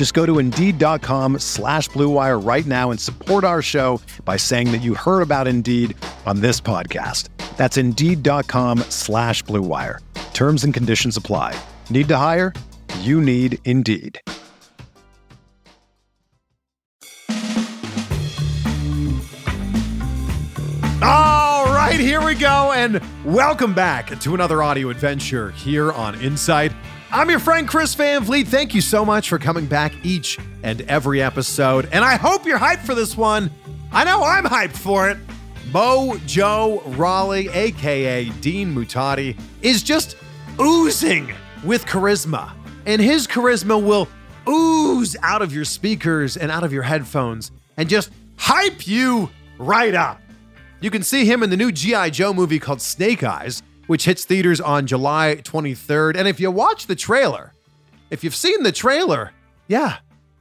Just go to Indeed.com slash BlueWire right now and support our show by saying that you heard about Indeed on this podcast. That's Indeed.com slash BlueWire. Terms and conditions apply. Need to hire? You need Indeed. All right, here we go, and welcome back to another audio adventure here on Insight. I'm your friend Chris Van Vliet. Thank you so much for coming back each and every episode, and I hope you're hyped for this one. I know I'm hyped for it. Mojo Rawley, aka Dean Muhtadi, is just oozing with charisma, and his charisma will ooze out of your speakers and out of your headphones and just hype you right up. You can see him in the new G.I. Joe movie called Snake Eyes, which hits theaters on July 23rd. And if you watch the trailer, if you've seen the trailer, yeah,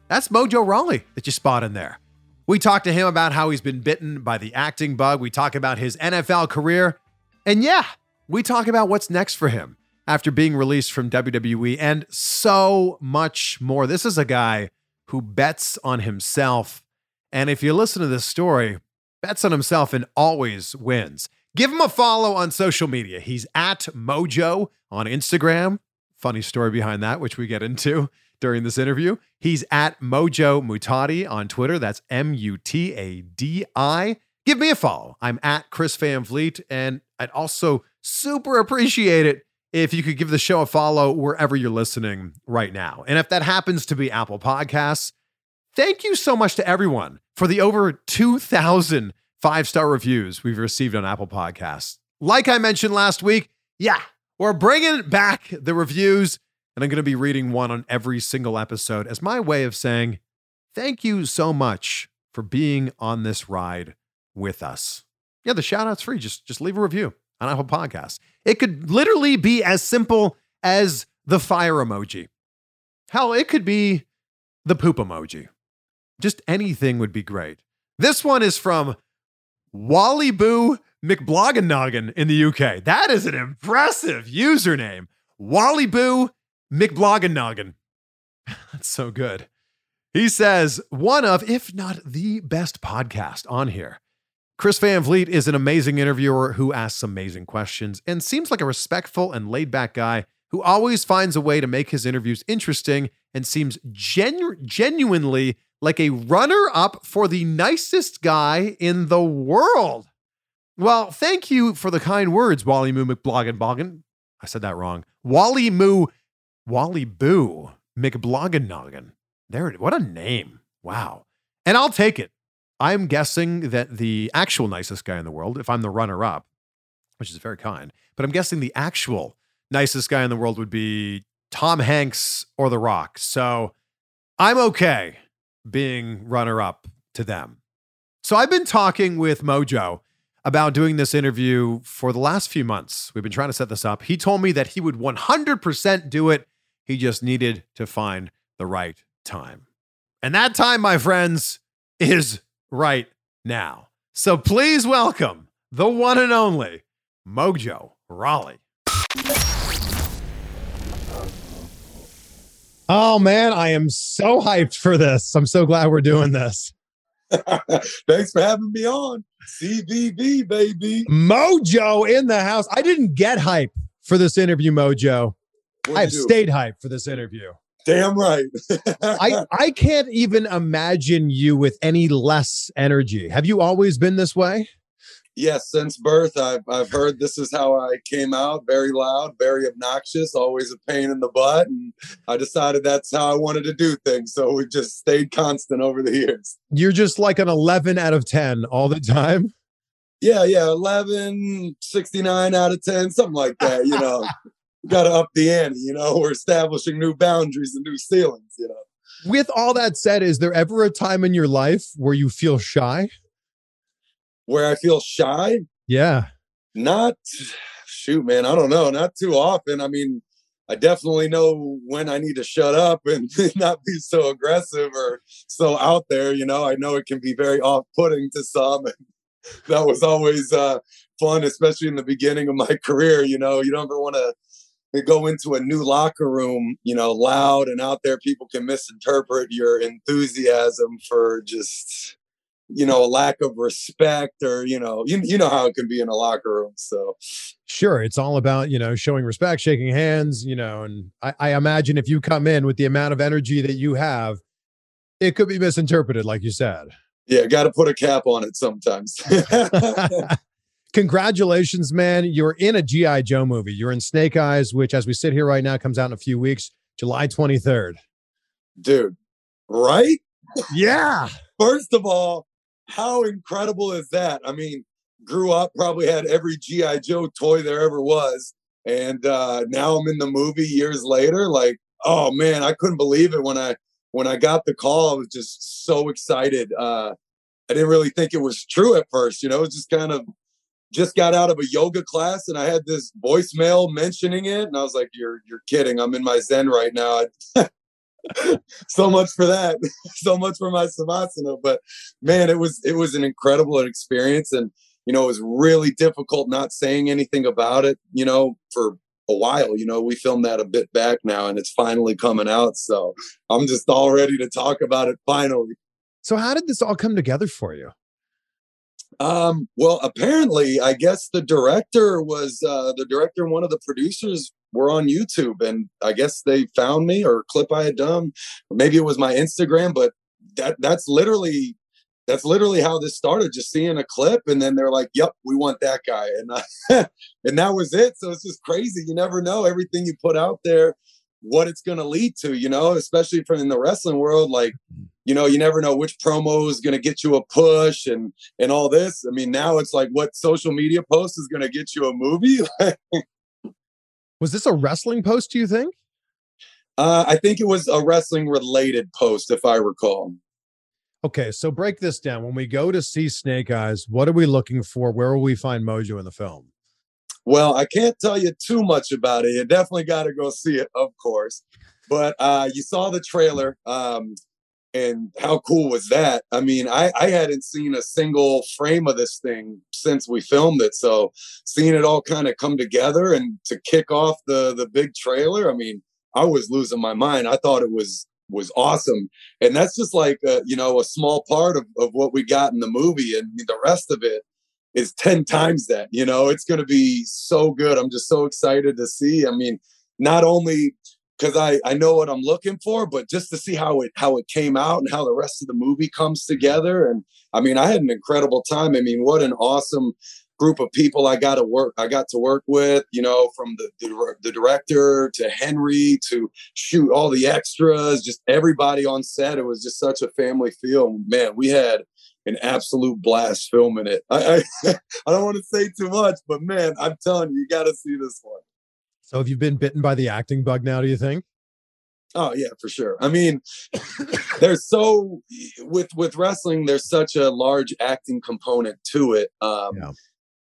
that's Mojo Rawley that you spot in there. We talk to him about how he's been bitten by the acting bug. We talk about his NFL career. And yeah, we talk about what's next for him after being released from WWE and so much more. This is a guy who bets on himself. And if you listen to this story, bets on himself and always wins. Give him a follow on social media. He's at Mojo on Instagram. Funny story behind that, which we get into during this interview. He's at Mojo Muhtadi on Twitter. That's M U T A D I. Give me a follow. I'm at Chris Van Vliet, and I'd also super appreciate it if you could give the show a follow wherever you're listening right now. And if that happens to be Apple Podcasts, Thank you so much to everyone for the over 2,000 five star reviews we've received on Apple Podcasts. Like I mentioned last week, yeah, we're bringing back the reviews, and I'm going to be reading one on every single episode as my way of saying thank you so much for being on this ride with us. Yeah, the shout out's free. Just, just leave a review on Apple Podcasts. It could literally be as simple as the fire emoji. Hell, it could be the poop emoji. Just anything would be great. This one is from Wally Boo McBlogganoggin in the UK. That is an impressive username. Wally Boo McBlogganoggin. That's so good. He says, one of, if not the best podcast on here. Chris Van Vliet is an amazing interviewer who asks amazing questions and seems like a respectful and laid back guy who always finds a way to make his interviews interesting and seems genu- genuinely like a runner up for the nicest guy in the world. Well, thank you for the kind words, Wally Moo McBloggen I said that wrong. Wally Moo, Wally Boo McBlogganoggin. There it What a name. Wow. And I'll take it. I'm guessing that the actual nicest guy in the world, if I'm the runner up, which is very kind, but I'm guessing the actual nicest guy in the world would be Tom Hanks or The Rock. So I'm okay being runner up to them. So I've been talking with Mojo about doing this interview for the last few months. We've been trying to set this up. He told me that he would 100% do it. He just needed to find the right time. And that time, my friends, is right now. So please welcome the one and only Mojo Rawley. Oh man, I am so hyped for this. I'm so glad we're doing this. Thanks for having me on. CVV, baby. Mojo in the house. I didn't get hype for this interview, Mojo. I've stayed hype for this interview. Damn right. I, I can't even imagine you with any less energy. Have you always been this way? Yes, since birth, I've I've heard this is how I came out. Very loud, very obnoxious, always a pain in the butt, and I decided that's how I wanted to do things. So we just stayed constant over the years. You're just like an 11 out of 10 all the time. Yeah, yeah, 11, 69 out of 10, something like that. You know, got to up the ante. You know, we're establishing new boundaries and new ceilings. You know. With all that said, is there ever a time in your life where you feel shy? Where I feel shy? Yeah. Not, shoot, man, I don't know. Not too often. I mean, I definitely know when I need to shut up and not be so aggressive or so out there. You know, I know it can be very off putting to some. And that was always uh, fun, especially in the beginning of my career. You know, you don't ever want to go into a new locker room, you know, loud and out there. People can misinterpret your enthusiasm for just, you know, a lack of respect or, you know, you, you know how it can be in a locker room. So, sure. It's all about, you know, showing respect, shaking hands, you know, and I, I imagine if you come in with the amount of energy that you have, it could be misinterpreted, like you said. Yeah, got to put a cap on it sometimes. Congratulations, man. You're in a G.I. Joe movie. You're in Snake Eyes, which, as we sit here right now, comes out in a few weeks, July 23rd. Dude, right? Yeah. First of all, how incredible is that? I mean, grew up, probably had every G.I. Joe toy there ever was. And uh, now I'm in the movie years later. Like, oh man, I couldn't believe it when I when I got the call, I was just so excited. Uh, I didn't really think it was true at first, you know, it was just kind of just got out of a yoga class and I had this voicemail mentioning it. And I was like, You're you're kidding. I'm in my Zen right now. so much for that. so much for my Savasana. But man, it was it was an incredible experience. And you know, it was really difficult not saying anything about it, you know, for a while. You know, we filmed that a bit back now and it's finally coming out. So I'm just all ready to talk about it finally. So, how did this all come together for you? Um, well, apparently, I guess the director was uh, the director and one of the producers were on YouTube, and I guess they found me or clip I had done, maybe it was my Instagram, but that that's literally that's literally how this started just seeing a clip and then they're like yep we want that guy. And uh, and that was it. So it's just crazy. You never know. Everything you put out there what it's going to lead to you know especially from in the wrestling world like you know you never know which promo is going to get you a push and and all this. I mean now it's like what social media post is going to get you a movie was this a wrestling post do you think uh, i think it was a wrestling related post if i recall Okay, so break this down. When we go to see Snake Eyes, what are we looking for? Where will we find Mojo in the film? Well, I can't tell you too much about it. You definitely got to go see it, of course. But uh, you saw the trailer, um, and how cool was that? I mean, I, I hadn't seen a single frame of this thing since we filmed it. So seeing it all kind of come together and to kick off the the big trailer, I mean, I was losing my mind. I thought it was was awesome. And that's just like, a, you know, a small part of, of what we got in the movie. And the rest of it is 10 times that, you know, it's going to be so good. I'm just so excited to see. I mean, not only because I, I know what I'm looking for, but just to see how it how it came out and how the rest of the movie comes together. And I mean, I had an incredible time. I mean, what an awesome group of people I got to work I got to work with, you know, from the, the, the director to Henry to shoot all the extras, just everybody on set. It was just such a family feel. Man, we had an absolute blast filming it. I I, I don't want to say too much, but man, I'm telling you, you got to see this one. So have you been bitten by the acting bug now, do you think? Oh yeah, for sure. I mean, there's so with with wrestling, there's such a large acting component to it. Um, yeah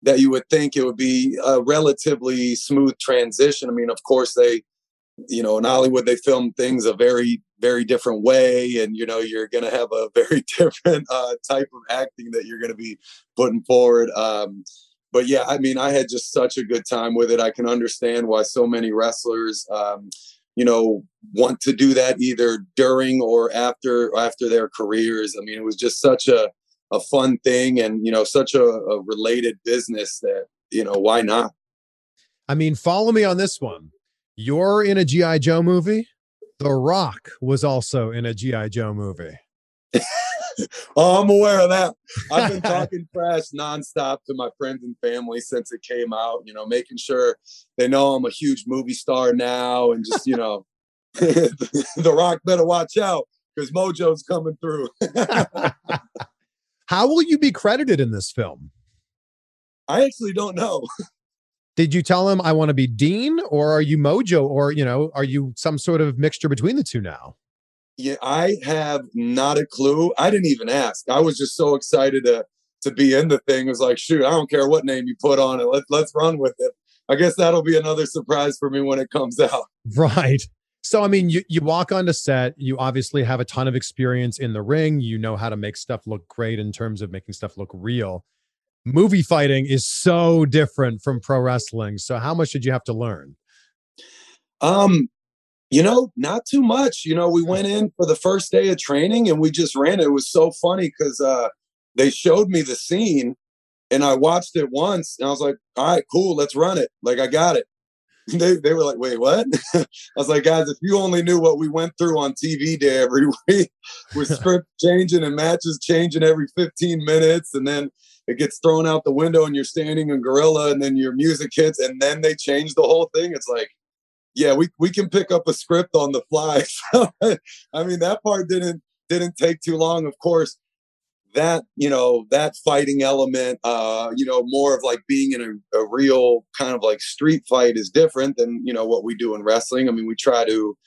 that you would think it would be a relatively smooth transition. I mean, of course, they, you know, in Hollywood, they film things a very, very different way. And, you know, you're going to have a very different uh, type of acting that you're going to be putting forward. Um, but yeah, I mean, I had just such a good time with it. I can understand why so many wrestlers, um, you know, want to do that either during or after after their careers. I mean, it was just such a a fun thing and you know such a, a related business that you know why not? I mean follow me on this one. You're in a gi joe movie? The rock was also in a gi joe movie oh, I'm aware of that. I've been talking trash nonstop to my friends and family since it came out. You know, making sure they know I'm a huge movie star now, and just you know, the Rock better watch out because Mojo's coming through. How will you be credited in this film? I actually don't know. Did you tell him I want to be Dean, or are you Mojo, or you know, are you some sort of mixture between the two now? Yeah, I have not a clue. I didn't even ask. I was just so excited to to be in the thing. It was like, shoot, I don't care what name you put on it. Let's let's run with it. I guess that'll be another surprise for me when it comes out. Right. So I mean, you you walk onto set, you obviously have a ton of experience in the ring. You know how to make stuff look great in terms of making stuff look real. Movie fighting is so different from pro wrestling. So how much did you have to learn? Um, you know, not too much. You know, we went in for the first day of training and we just ran it. It was so funny because uh they showed me the scene and I watched it once and I was like, all right, cool, let's run it. Like I got it. they, they were like, wait, what? I was like, guys, if you only knew what we went through on TV day every week with script changing and matches changing every 15 minutes, and then it gets thrown out the window and you're standing in gorilla, and then your music hits, and then they change the whole thing. It's like, yeah, we, we can pick up a script on the fly. I mean, that part didn't didn't take too long. Of course, that you know that fighting element uh you know more of like being in a, a, real kind of like street fight is different than you know what we do in wrestling i mean we try to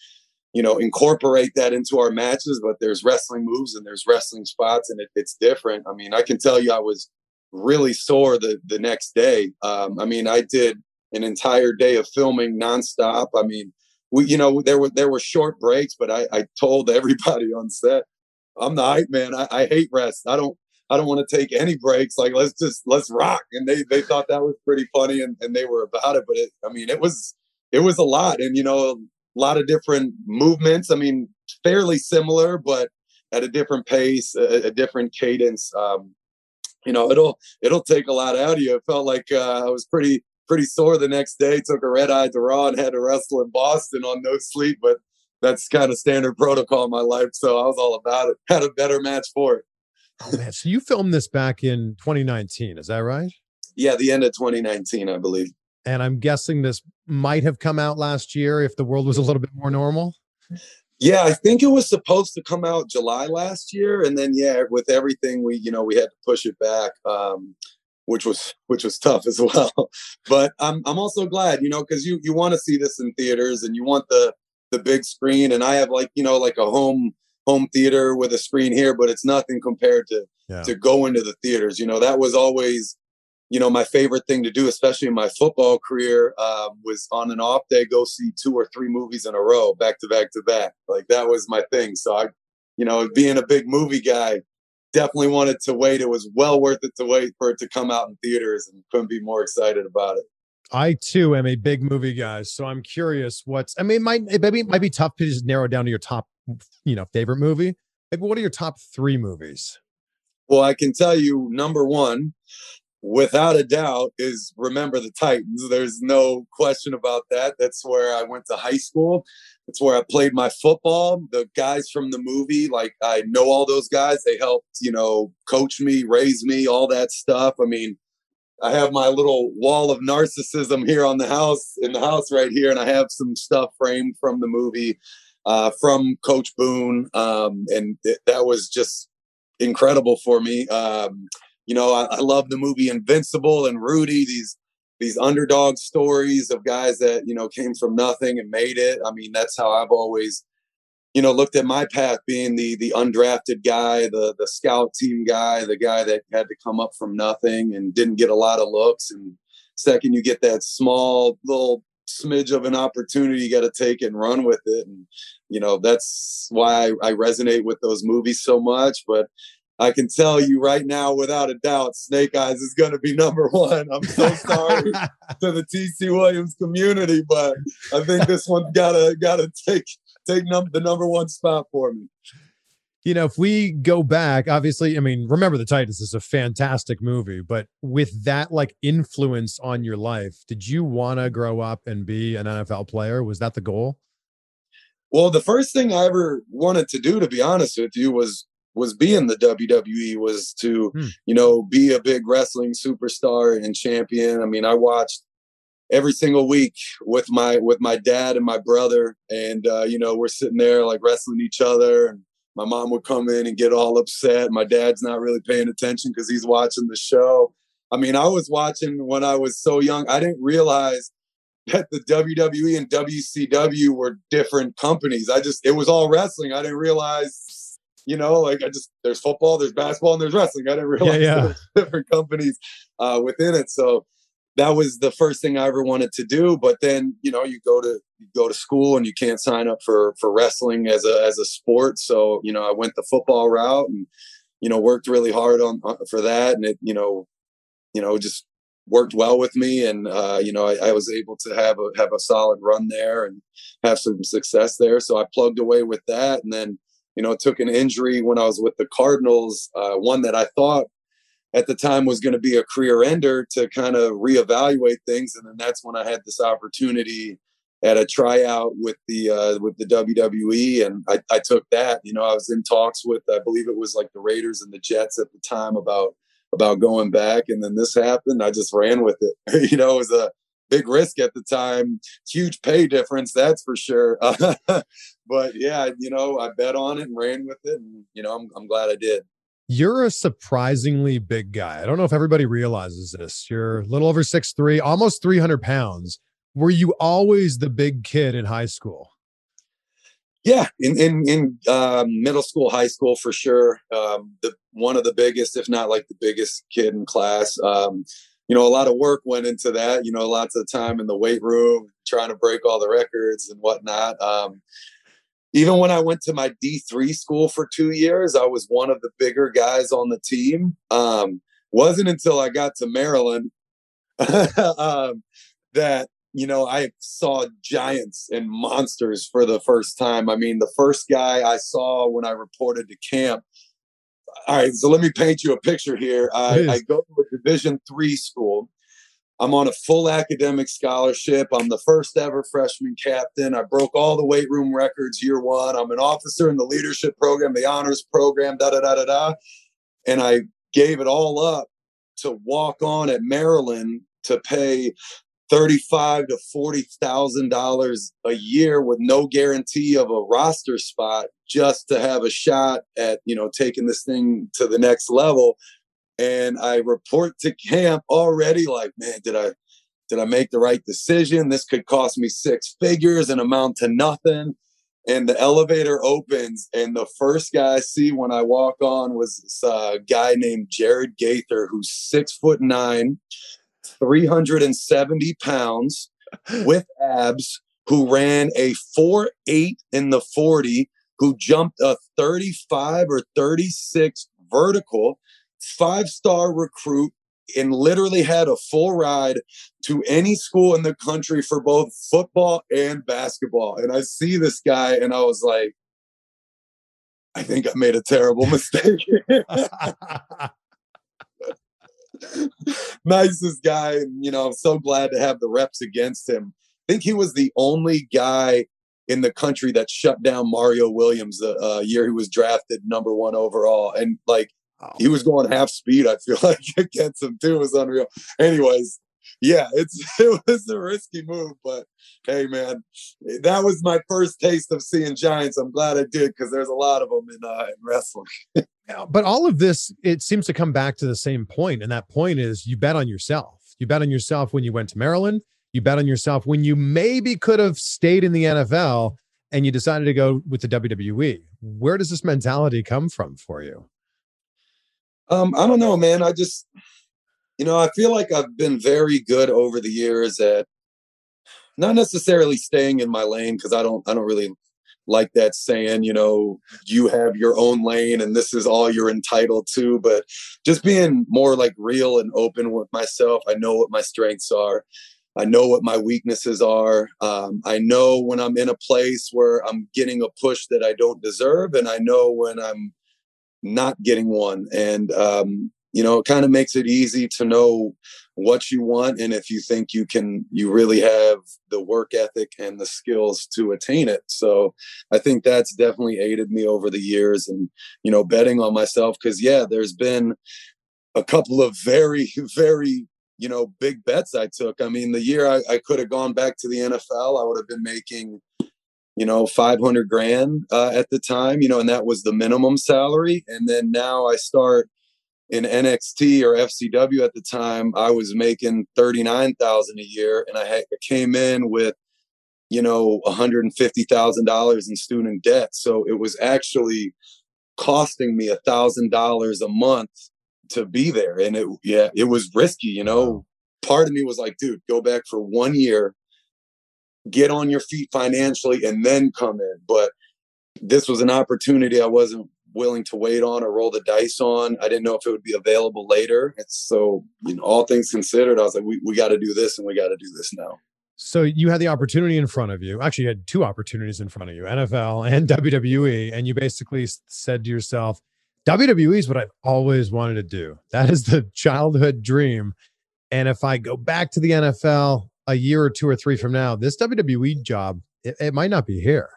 you know incorporate that into our matches but there's wrestling moves and there's wrestling spots and it, it's different i mean i can tell you i was really sore the the next day um i mean i did an entire day of filming nonstop i mean we you know there were there were short breaks but i i told everybody on set I'm the hype man. I, I hate rest. I don't I don't want to take any breaks. Like let's just let's rock. And they they thought that was pretty funny and, and they were about it. But it I mean it was it was a lot and you know a lot of different movements. I mean fairly similar, but at a different pace, a, a different cadence. Um, you know it'll it'll take a lot out of you. It felt like uh, I was pretty pretty sore the next day. Took a red eye to Raw and had to wrestle in Boston on no sleep, but that's kind of standard protocol in my life. So I was all about it. Had a better match for it. Oh man, so you filmed this back in 2019, is that right? Yeah, the end of 2019, I believe. And I'm guessing this might have come out last year if the world was a little bit more normal. Yeah, I think it was supposed to come out July last year, and then yeah, with everything we you know we had to push it back, um, which was which was tough as well. but I'm I'm also glad you know because you you want to see this in theaters and you want the the big screen and I have like, you know, like a home home theater with a screen here, but it's nothing compared to yeah. to go into the theaters. You know, that was always, you know, my favorite thing to do, especially in my football career, uh, was on an off day go see two or three movies in a row, back to back to back. Like that was my thing. So I, you know, being a big movie guy, definitely wanted to wait. It was well worth it to wait for it to come out in theaters, and couldn't be more excited about it. I too am a big movie guy, so I'm curious what's. I mean, it might it maybe it might be tough to just narrow down to your top, you know, favorite movie. Maybe what are your top three movies? Well, I can tell you, number one, without a doubt, is Remember the Titans. There's no question about that. That's where I went to high school. That's where I played my football. The guys from the movie, like I know all those guys. They helped, you know, coach me, raise me, all that stuff. I mean, I have my little wall of narcissism here on the house in the house right here, and I have some stuff framed from the movie uh, from Coach Boone, um, and th- that was just incredible for me. Um, you know, I, I love the movie Invincible and Rudy. These these underdog stories of guys that you know came from nothing and made it. I mean, that's how I've always you know, looked at my path being the the undrafted guy, the the scout team guy, the guy that had to come up from nothing and didn't get a lot of looks. And second, you get that small little smidge of an opportunity, you got to take and run with it. And you know, that's why I, I resonate with those movies so much. But I can tell you right now, without a doubt, Snake Eyes is going to be number one. I'm so sorry to the TC Williams community, but I think this one's gotta gotta take take num- the number one spot for me. You know, if we go back, obviously, I mean, remember the Titans is a fantastic movie, but with that like influence on your life, did you want to grow up and be an NFL player? Was that the goal? Well, the first thing I ever wanted to do, to be honest with you, was was being the WWE was to hmm. you know be a big wrestling superstar and champion. I mean, I watched every single week with my with my dad and my brother, and uh, you know we're sitting there like wrestling each other, and my mom would come in and get all upset. My dad's not really paying attention because he's watching the show. I mean, I was watching when I was so young. I didn't realize that the WWE and WCW were different companies. I just it was all wrestling. I didn't realize, you know, like I just there's football, there's basketball, and there's wrestling. I didn't realize yeah, yeah. different companies uh, within it. So that was the first thing I ever wanted to do. But then, you know, you go to you go to school and you can't sign up for for wrestling as a as a sport. So you know, I went the football route and you know worked really hard on, on for that, and it you know, you know just worked well with me, and uh, you know, I, I, was able to have a have a solid run there and have some success there. So I plugged away with that, and then you know, took an injury when I was with the Cardinals, uh, one that I thought at the time was going to be a career ender to kind of reevaluate things, and then that's when I had this opportunity at a tryout with the uh, with the WWE, and I, I took that. You know, I was in talks with I believe it was like the Raiders and the Jets at the time about about going back, and then this happened. I just ran with it. you know, it was a big risk at the time, huge pay difference, that's for sure. but yeah, you know, I bet on it and ran with it, and you know, I'm I'm glad I did. You're a surprisingly big guy. I don't know if everybody realizes this. You're a little over six three, almost 300 pounds. Were you always the big kid in high school? Yeah, in in, in um, middle school, high school for sure. Um, the one of the biggest, if not like the biggest kid in class. Um, you know, a lot of work went into that. You know, lots of time in the weight room, trying to break all the records and whatnot. Um, even when I went to my D3 school for two years, I was one of the bigger guys on the team. Um, wasn't until I got to Maryland um, that, you know, I saw giants and monsters for the first time. I mean, the first guy I saw when I reported to camp. All right, so let me paint you a picture here. I, I go to a Division three school I'm on a full academic scholarship. I'm the first ever freshman captain. I broke all the weight room records year one. I'm an officer in the leadership program, the honors program, da da da da da. And I gave it all up to walk on at Maryland to pay thirty-five to forty thousand dollars a year with no guarantee of a roster spot, just to have a shot at you know taking this thing to the next level and I report to camp already like, man, did I did I make the right decision? This could cost me six figures and amount to nothing. And the elevator opens, and the first guy I see when I walk on was this uh, guy named Jared Gaither, who's six foot nine, 370 pounds, with abs, who ran a 4 8 in the 40, who jumped a 35 or 36 vertical five star recruit and literally had a full ride to any school in the country for both football and basketball. And I see this guy and I was like, I think I made a terrible mistake. Nicest guy. You know, I'm so glad to have the reps against him. I think he was the only guy in the country that shut down Mario Williams the uh, year he was drafted number one overall. And like, Oh. He was going half speed. I feel like against him too. It was unreal. Anyways, yeah, it's it was a risky move, but hey, man, that was my first taste of seeing giants. I'm glad I did because there's a lot of them in, uh, in wrestling. But all of this, it seems to come back to the same point, and that point is you bet on yourself. You bet on yourself when you went to Maryland. You bet on yourself when you maybe could have stayed in the NFL and you decided to go with the WWE. Where does this mentality come from for you? Um, I don't know, man. I just, you know, I feel like I've been very good over the years at not necessarily staying in my lane because I don't, I don't really like that saying, you know, you have your own lane and this is all you're entitled to, but just being more like real and open with myself. I know what my strengths are. I know what my weaknesses are. Um, I know when I'm in a place where I'm getting a push that I don't deserve, and I know when I'm not getting one. And, um, you know, it kind of makes it easy to know what you want and if you think you can you really have the work ethic and the skills to attain it. So i think that's definitely aided me over the years and you know betting on myself. Because yeah there's been a couple of very very you know big bets i took. I mean the year i, I could have gone back to the nfl i would have been making you know 500 grand uh, at the time you know and that was the minimum salary. And then now i start in NXT or FCW at the time, I was making thirty nine thousand a year, and I had, came in with you know one hundred and fifty thousand dollars in student debt. So it was actually costing me a thousand dollars a month to be there, and it yeah, it was risky. You know, part of me was like, dude, go back for one year, get on your feet financially, and then come in. But this was an opportunity I wasn't willing to wait on or roll the dice on. I didn't know if it would be available later. It's so, you know, all things considered, I was like, we, we got to do this and we got to do this now. So you had the opportunity in front of you. Actually, you had two opportunities in front of you, NFL and WWE. And you basically said to yourself, WWE is what I've always wanted to do. That is the childhood dream. And if I go back to the NFL a year or two or three from now, this WWE job, it, it might not be here.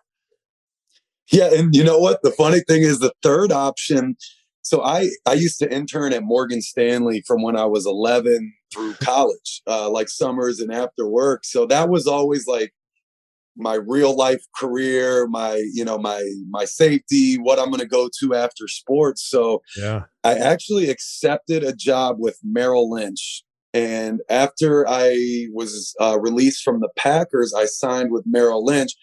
Yeah, and you know what? The funny thing is the third option. So I I used to intern at Morgan Stanley from when I was 11 through college, uh, like summers and after work. So that was always like my real life career, my you know my my safety, what I'm going to go to after sports. So yeah, I actually accepted a job with Merrill Lynch. And after I was uh, released from the Packers, I signed with Merrill Lynch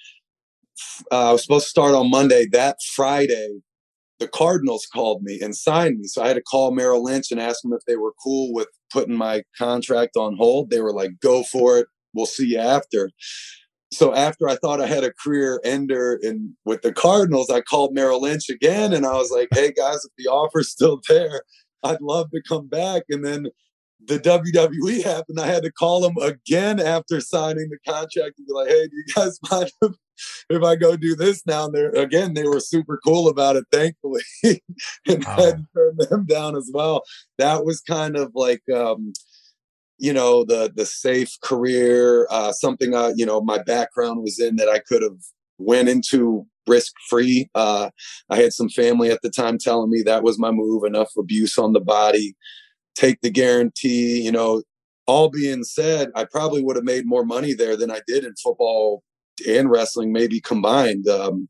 uh, I was supposed to start on Monday. That Friday, the Cardinals called me and signed me. So I had to call Merrill Lynch and ask them if they were cool with putting my contract on hold. They were like, go for it. We'll see you after. So after I thought I had a career ender in with the Cardinals, I called Merrill Lynch again and I was like, hey guys, if the offer's still there, I'd love to come back. And then the WWE happened. I had to call them again after signing the contract and be like, hey, do you guys mind if I go do this now, they're again they were super cool about it, thankfully, and wow. had turned them down as well. That was kind of like um, you know the the safe career, uh, something I you know my background was in that I could have went into risk free. Uh, I had some family at the time telling me that was my move. Enough abuse on the body, take the guarantee. You know, all being said, I probably would have made more money there than I did in football and wrestling maybe combined. Um,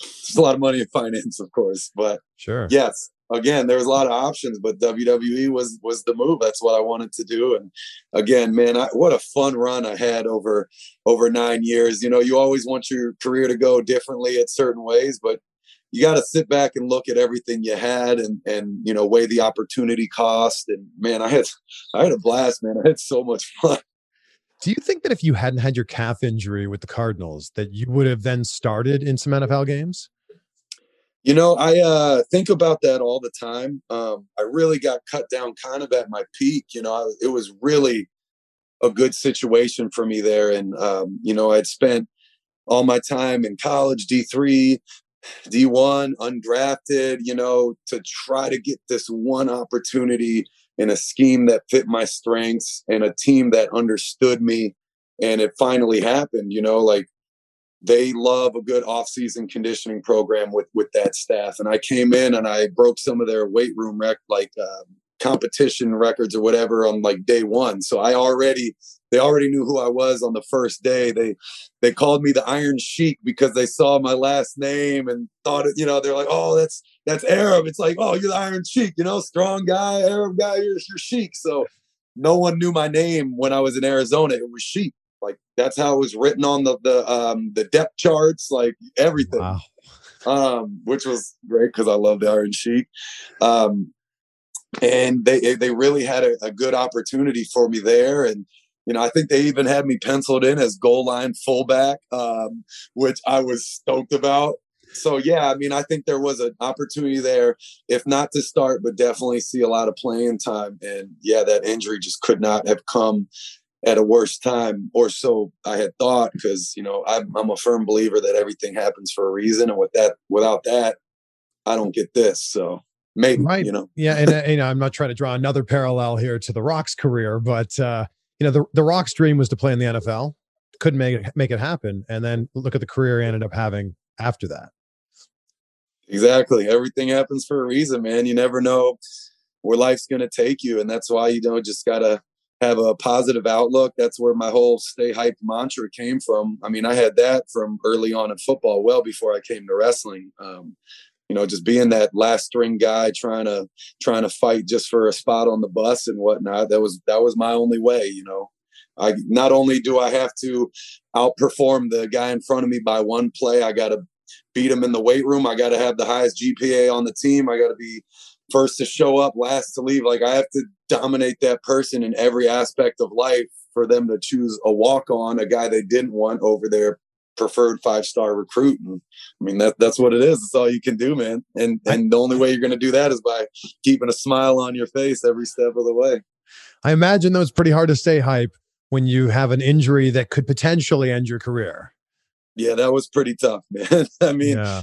there's a lot of money in finance, of course, but sure. Yes, again, there was a lot of options, but WWE was was the move. That's what I wanted to do. And again, man, I, what a fun run I had over over nine years. You know, you always want your career to go differently at certain ways, but you got to sit back and look at everything you had and and you know weigh the opportunity cost and man i had i had a blast man i had so much fun do you think that if you hadn't had your calf injury with the Cardinals, that you would have then started in some NFL games? You know, I uh, think about that all the time. Um, I really got cut down kind of at my peak. You know, I, it was really a good situation for me there. And, um, you know, I'd spent all my time in college, D3, D1, undrafted, you know, to try to get this one opportunity in a scheme that fit my strengths and a team that understood me. And it finally happened, you know, like they love a good off-season conditioning program with with that staff. And I came in and I broke some of their weight room rec like uh, competition records or whatever on like day one. So I already they already knew who I was on the first day. They they called me the Iron Sheik because they saw my last name and thought it, you know, they're like, oh, that's that's Arab. It's like, oh, you're the Iron Sheik, you know, strong guy, Arab guy, you're, you're Sheik. So no one knew my name when I was in Arizona. It was Sheik. Like that's how it was written on the the um the depth charts, like everything. Wow. Um, which was great because I love the Iron Sheik. Um, and they they really had a, a good opportunity for me there and you know, I think they even had me penciled in as goal line fullback, um, which I was stoked about. So yeah, I mean, I think there was an opportunity there, if not to start, but definitely see a lot of playing time. And yeah, that injury just could not have come at a worse time, or so I had thought. Because you know, I'm, I'm a firm believer that everything happens for a reason, and with that, without that, I don't get this. So maybe right. you know. Yeah, and uh, you know, I'm not trying to draw another parallel here to the Rock's career, but uh, you know, the the Rock's dream was to play in the NFL. Couldn't make it make it happen, and then look at the career he ended up having after that. Exactly. Everything happens for a reason, man. You never know where life's going to take you, and that's why you know just gotta have a positive outlook. That's where my whole stay hyped mantra came from. I mean, I had that from early on in football, well before I came to wrestling. Um, you know, just being that last string guy trying to trying to fight just for a spot on the bus and whatnot. That was that was my only way, you know. I not only do I have to outperform the guy in front of me by one play, I gotta beat them in the weight room. I gotta have the highest GPA on the team. I gotta be first to show up, last to leave. Like I have to dominate that person in every aspect of life for them to choose a walk on, a guy they didn't want over their preferred five star recruit. And I mean that that's what it is. It's all you can do, man. And and the only way you're gonna do that is by keeping a smile on your face every step of the way. I imagine though it's pretty hard to stay hype when you have an injury that could potentially end your career. Yeah, that was pretty tough, man. I mean, yeah.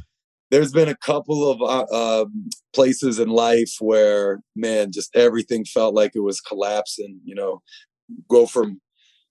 there's been a couple of uh, um, places in life where man just everything felt like it was collapsing you know. Go from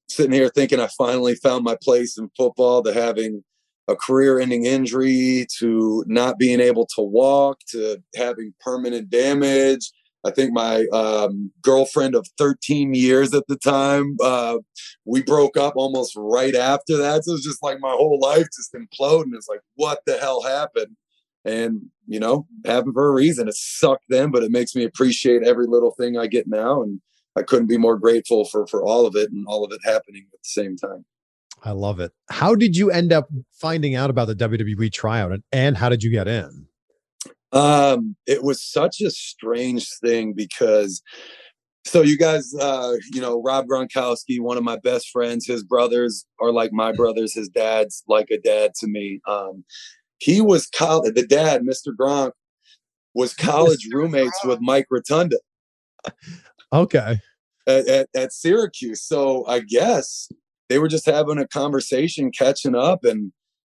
sitting here thinking i finally found my place in football to having a career ending injury to not being able to walk to having permanent damage I think my um, girlfriend of 13 years at the time, uh, we broke up almost right after that. So it was just like my whole life just imploding. It's like, what the hell happened? and you know happened for a reason it sucked then but it makes me appreciate every little thing i get now and i couldn't be more grateful for for all of it and all of it happening at the same time i love it how did you end up finding out about the wwe tryout and, and how did you get in um it was such a strange thing because so you guys uh you know rob gronkowski one of my best friends his brothers are like my brothers his dad's like a dad to me um he was college. The dad, Mr. Gronk, was college roommates Gronk. with Mike Rotunda. Okay. At, at, at, Syracuse. So I guess they were just having a conversation, catching up, and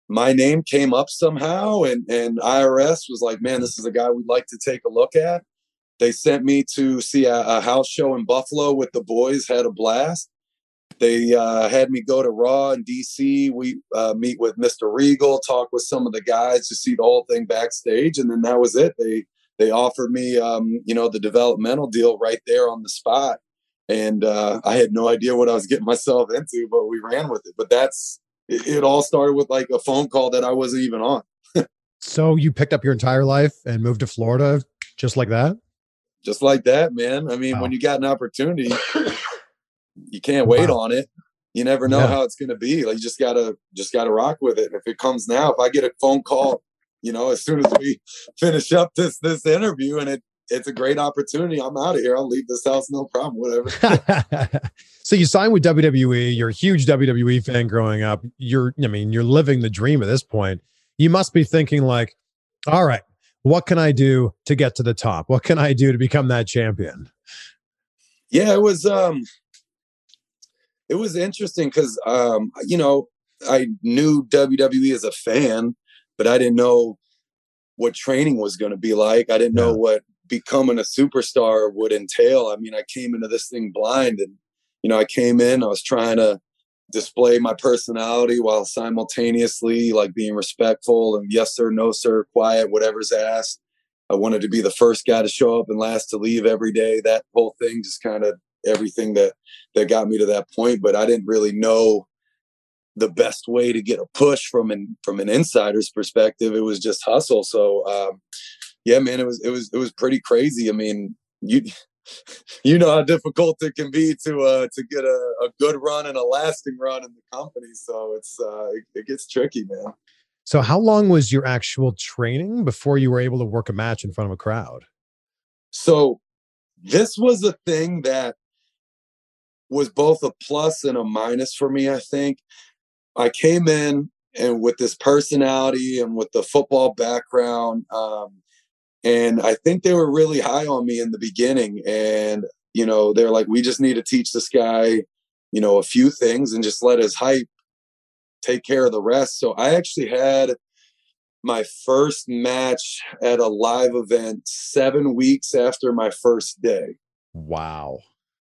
my name came up somehow. And, and IRS was like, man, this is a guy we'd like to take a look at. They sent me to see a, a house show in Buffalo with the boys, had a blast. They uh, had me go to Raw in DC. We uh, meet with Mr. Regal, talk with some of the guys to see the whole thing backstage, and then that was it. They they offered me, um, you know, the developmental deal right there on the spot, and uh, I had no idea what I was getting myself into, but we ran with it. But that's it, it all started with like a phone call that I wasn't even on. so you picked up your entire life and moved to Florida just like that? Just like that, man. I mean, wow. when you got an opportunity, you can't wait wow. on it. You never know yeah. how it's going to be. Like you just gotta just gotta rock with it. And if it comes now, if I get a phone call, you know, as soon as we finish up this this interview and it it's a great opportunity. I'm out of here. I'll leave this house, no problem, whatever. so you signed with WWE. You're a huge WWE fan growing up. You're, I mean, you're living the dream at this point. You must be thinking like, all right, what can I do to get to the top? What can I do to become that champion? Yeah, it was um it was interesting because um, you know I knew WWE as a fan, but I didn't know what training was going to be like. I didn't yeah. know what becoming a superstar would entail. I mean, I came into this thing blind, and you know, I came in. I was trying to display my personality while simultaneously like being respectful and yes sir, no sir, quiet, whatever's asked. I wanted to be the first guy to show up and last to leave every day. That whole thing just kind of everything that that got me to that point but i didn't really know the best way to get a push from an from an insider's perspective it was just hustle so um, yeah man it was it was it was pretty crazy. I mean you you know how difficult it can be to uh to get a, a good run and a lasting run in the company. So it's uh it, it gets tricky man. So how long was your actual training before you were able to work a match in front of a crowd? So this was a thing that was both a plus and a minus for me, I think. I came in and with this personality and with the football background, um, and I think they were really high on me in the beginning. And, you know, they're like, we just need to teach this guy, you know, a few things and just let his hype take care of the rest. So I actually had my first match at a live event seven weeks after my first day. Wow.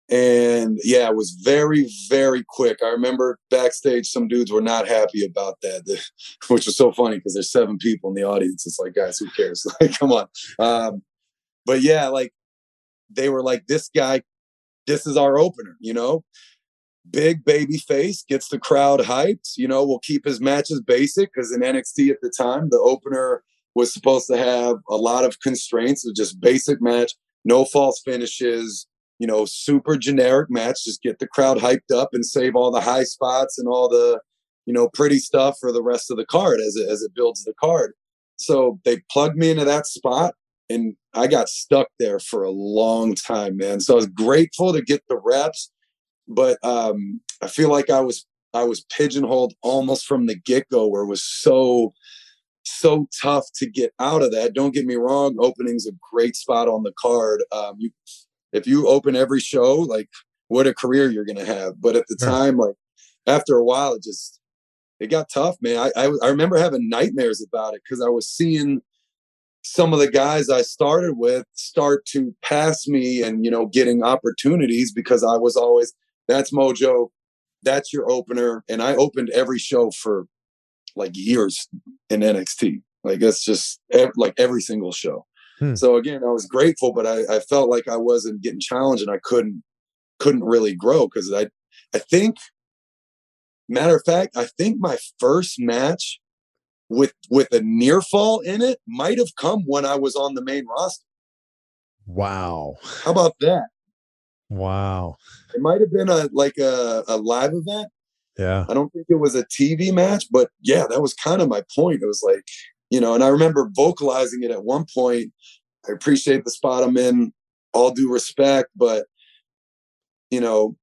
And yeah, it was very, very quick. I remember backstage, some dudes were not happy about that, which was so funny because there's seven people in the audience. It's like, guys, who cares? Like, come on. Um, but yeah, like they were like, this guy, this is our opener, you know? Big baby face gets the crowd hyped. You know, we'll keep his matches basic because in NXT at the time, the opener was supposed to have a lot of constraints of just basic match, no false finishes, you know, super generic match. Just get the crowd hyped up and save all the high spots and all the, you know, pretty stuff for the rest of the card as it as it builds the card. So they plugged me into that spot and I got stuck there for a long time, man. So I was grateful to get the reps, but um, I feel like I was I was pigeonholed almost from the get go, where it was so so tough to get out of that. Don't get me wrong, opening's a great spot on the card. Um, you, if you open every show, like what a career you're gonna have. But at the time, like after a while, it just it got tough, man. I I, I remember having nightmares about it because I was seeing some of the guys I started with start to pass me and you know getting opportunities because I was always that's Mojo, that's your opener, and I opened every show for like years in NXT. Like it's just ev- like every single show. Hmm. So again, I was grateful, but I, I felt like I wasn't getting challenged and I couldn't couldn't really grow because I I think matter of fact, I think my first match with with a near fall in it might have come when I was on the main roster. Wow. How about that? Wow. It might have been a like a, a live event. Yeah. I don't think it was a TV match, but yeah, that was kind of my point. It was like, you know, and I remember vocalizing it at one point. I appreciate the spot I'm in, all due respect, but you know,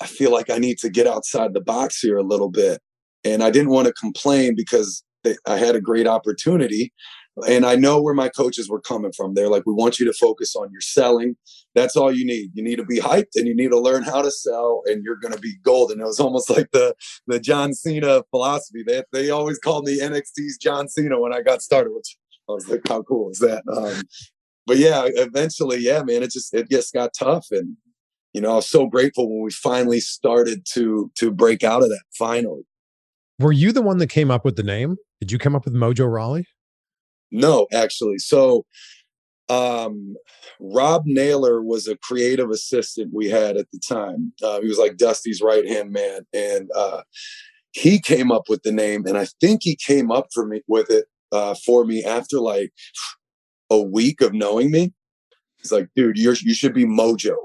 I feel like I need to get outside the box here a little bit and I didn't want to complain because they, I had a great opportunity. And I know where my coaches were coming from. They're like, we want you to focus on your selling. That's all you need. You need to be hyped and you need to learn how to sell and you're going to be golden. It was almost like the, the John Cena philosophy. They, they always called me NXT's John Cena when I got started, which I was like, how cool is that? Um, but yeah, eventually, yeah, man, it just, it just got tough. And, you know, I was so grateful when we finally started to, to break out of that finally. Were you the one that came up with the name? Did you come up with Mojo Rawley? No, actually. So um, Rob Naylor was a creative assistant we had at the time. Uh, he was like Dusty's right hand man, and uh, he came up with the name. And I think he came up for me with it uh, for me after like a week of knowing me. He's like, "Dude, you you should be Mojo,"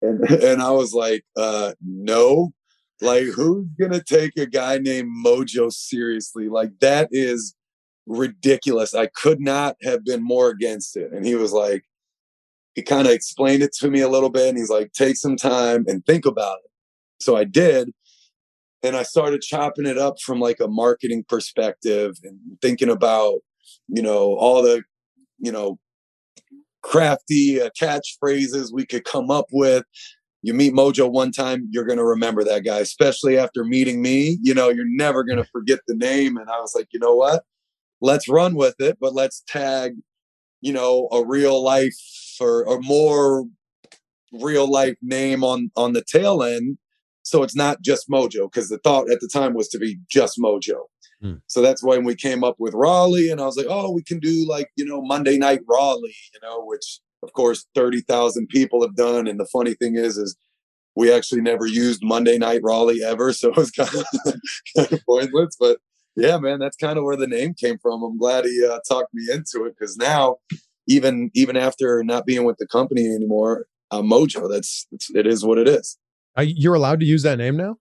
and and I was like, uh, "No." Like, who's gonna take a guy named Mojo seriously? Like, that is ridiculous. I could not have been more against it. And he was like, he kind of explained it to me a little bit, and he's like, take some time and think about it. So I did. And I started chopping it up from like a marketing perspective and thinking about, you know, all the, you know, crafty uh, catchphrases we could come up with you meet Mojo one time, you're going to remember that guy, especially after meeting me. You know, you're never going to forget the name. And I was like, you know what? Let's run with it, but let's tag, you know, a real life or a more real life name on on the tail end. So it's not just Mojo, because the thought at the time was to be just Mojo. Hmm. So that's when we came up with Rawley, and I was like, oh, we can do like you know Monday Night Rawley, you know, which of course 30,000 people have done and the funny thing is is we actually never used Monday Night Rawley ever so it was kind of, kind of pointless but yeah man that's kind of where the name came from I'm glad he uh, talked me into it cuz now even even after not being with the company anymore uh, Mojo that's it is what it is you're allowed to use that name now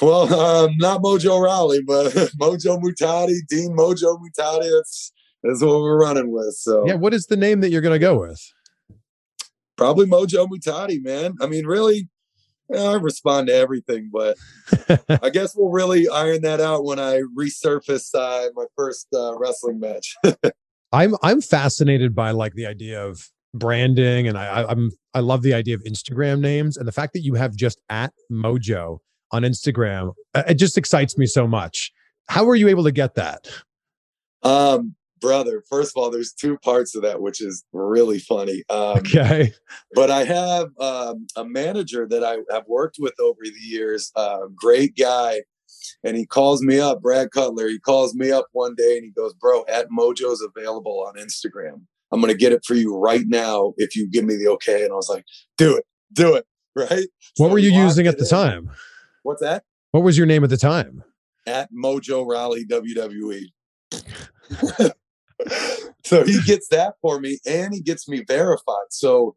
well, um, not Mojo Rawley, but Mojo Muhtadi, Dean Mojo Muhtadi. That's that's what we're running with. So yeah, what is the name that you're going to go with? Probably Mojo Muhtadi, man. I mean, really, I respond to everything, but I guess we'll really iron that out when I resurface uh, my first uh, wrestling match. I'm I'm fascinated by like the idea of branding, and I, I'm I love the idea of Instagram names and the fact that you have just at Mojo on Instagram. Uh, it just excites me so much. How were you able to get that? Um, brother, first of all, there's two parts of that, which is really funny. Um, okay. But I have um, a manager that I have worked with over the years, uh, great guy. And he calls me up, Brad Cutler. He calls me up one day and he goes, Bro, at Mojo's available on Instagram. I'm going to get it for you right now if you give me the okay. And I was like, Do it, do it. Right. What so were you using at the in. time? What's that? What was your name at the time? At Mojo Rawley WWE. so he gets that for me and he gets me verified. So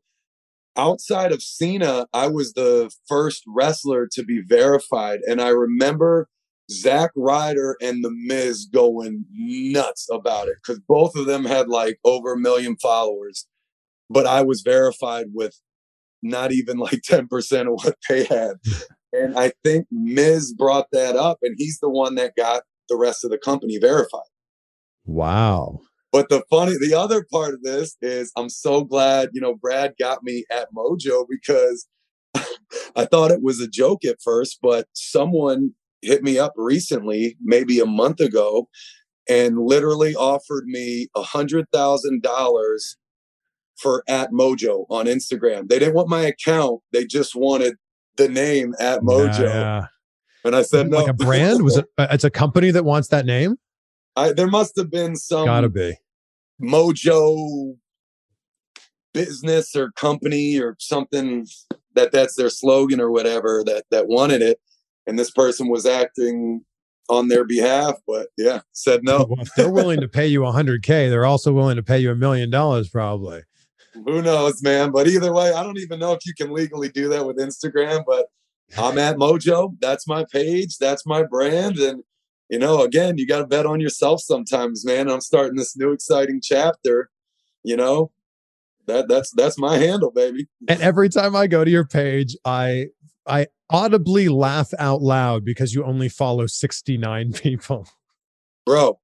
outside of Cena, I was the first wrestler to be verified. And I remember Zack Ryder and The Miz going nuts about it because both of them had like over a million followers. But I was verified with not even like 10% of what they had. and I think Miz brought that up, and he's the one that got the rest of the company verified. Wow. But the funny, the other part of this is I'm so glad, you know, Brad got me at Mojo because I thought it was a joke at first, but someone hit me up recently, maybe a month ago, and literally offered me a hundred thousand dollars for at Mojo on Instagram. They didn't want my account; they just wanted the name at Mojo. Yeah, yeah. And I said, no. Like a brand? Was it? Uh, it's a company that wants that name. I, there must have been some. Gotta be. mojo business or company or something that that's their slogan or whatever that that wanted it. And this person was acting on their behalf but yeah said no. Well, they're willing to pay you 100k they're also willing to pay you a million dollars probably. Who knows man? But either way i don't even know if you can legally do that with instagram but i'm at mojo. That's my page. That's my brand. And you know, again, you got to bet on yourself sometimes, man. I'm starting this new exciting chapter. You know, that that's that's my handle, baby. And every time I go to your page, I I audibly laugh out loud because you only follow 69 people. Bro,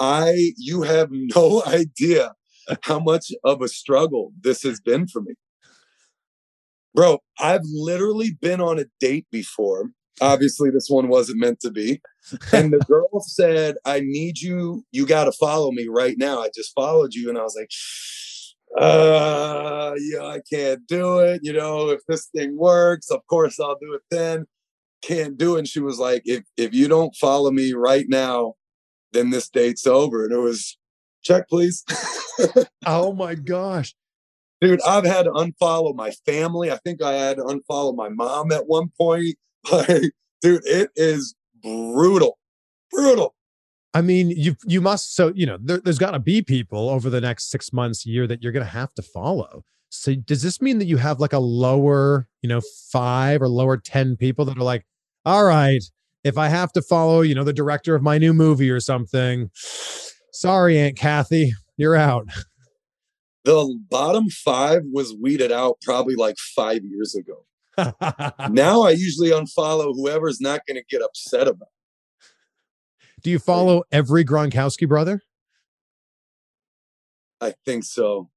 I you have no idea how much of a struggle this has been for me. Bro, I've literally been on a date before obviously this one wasn't meant to be. And the girl said i need you. You got to follow me right now. I just followed you and i was like uh yeah i can't do it. You know if this thing works of course i'll do it then. Can't do it. And she was like if if you don't follow me right now then this date's over. And it was check please. Oh my gosh. Dude i've had to unfollow my family. I think i had to unfollow my mom at one point like, dude, it is brutal, brutal. I mean, you you must so you know there, has got to be people over the next six months, year that you're going to have to follow. So does this mean that you have like a lower, you know, five or lower ten people that are like, all right, if I have to follow, you know, the director of my new movie or something, sorry, Aunt Kathy, you're out. The bottom five was weeded out probably like five years ago now I usually unfollow whoever's not going to get upset about. It. Do you follow every Gronkowski brother? I think so.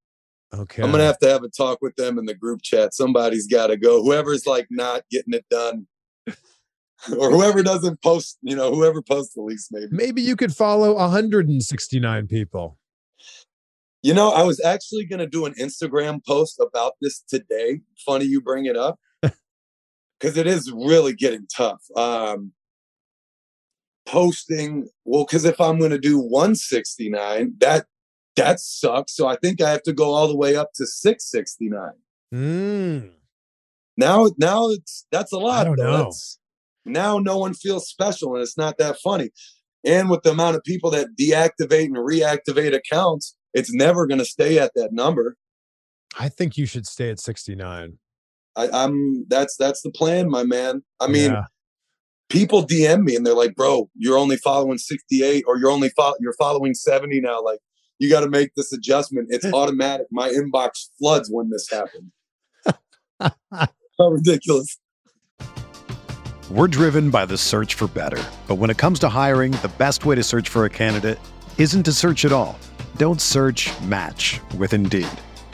Okay. I'm gonna have to have a talk with them in the group chat. Somebody's got to go. Whoever's like not getting it done, or whoever doesn't post, you know, whoever posts the least, maybe. Maybe you could follow 169 people. You know, I was actually going to do an Instagram post about this today. Funny you bring it up because it is really getting tough. Um, posting well, because if I'm going to do 169, that that sucks. So I think I have to go all the way up to 669. Mm. Now, now it's that's a lot. I don't know. That's, now no one feels special, and it's not that funny. And with the amount of people that deactivate and reactivate accounts, it's never going to stay at that number. I think you should stay at 69. I, am that's that's the plan, my man. I mean, yeah. people DM me and they're like, "Bro, you're only following 68, or you're only fo- you're following 70 now. Like, you got to make this adjustment. It's automatic. My inbox floods when this happens. How ridiculous." We're driven by the search for better, but when it comes to hiring, the best way to search for a candidate isn't to search at all. Don't search. Match with Indeed.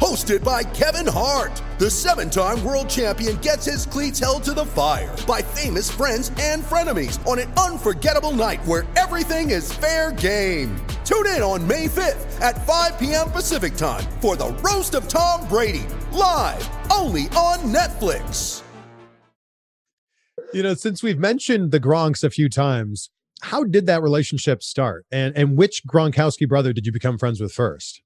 Hosted by Kevin Hart, the seven time world champion gets his cleats held to the fire by famous friends and frenemies on an unforgettable night where everything is fair game. Tune in on May 5th at 5 p.m. Pacific time for the Roast of Tom Brady, live only on Netflix. You know, since we've mentioned the Gronks a few times, how did that relationship start? And and which Gronkowski brother did you become friends with first?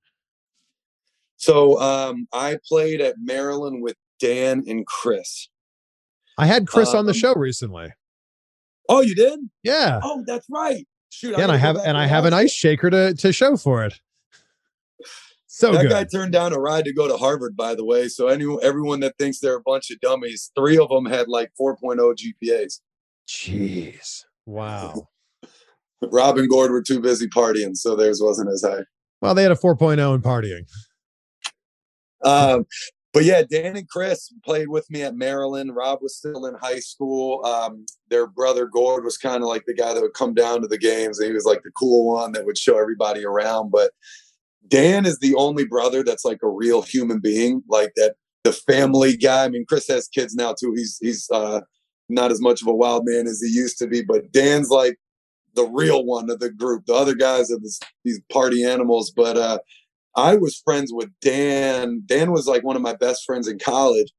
So um, I played at Maryland with Dan and Chris. I had Chris um, on the Um, show recently. Oh, you did? Yeah. Oh, that's right. Shoot, yeah, and I have and I have an ice shaker to to show for it. So that good. guy turned down a ride to go to Harvard, by the way. So anyone, everyone that thinks they're a bunch of dummies, three of them had like 4.0 GPAs. Jeez. Wow. Rob and Gord were too busy partying, so theirs wasn't as high. Well, they had a 4.0 in partying. Um, but yeah, Dan and Chris played with me at Maryland. Rob was still in high school. Um, their brother Gord was kind of like the guy that would come down to the games. He was like the cool one that would show everybody around. But Dan is the only brother that's like a real human being, like that the family guy. I mean, Chris has kids now too. He's he's uh, not as much of a wild man as he used to be, but Dan's like the real one of the group. The other guys are these party animals, but uh, I was friends with Dan. Dan was like one of my best friends in college.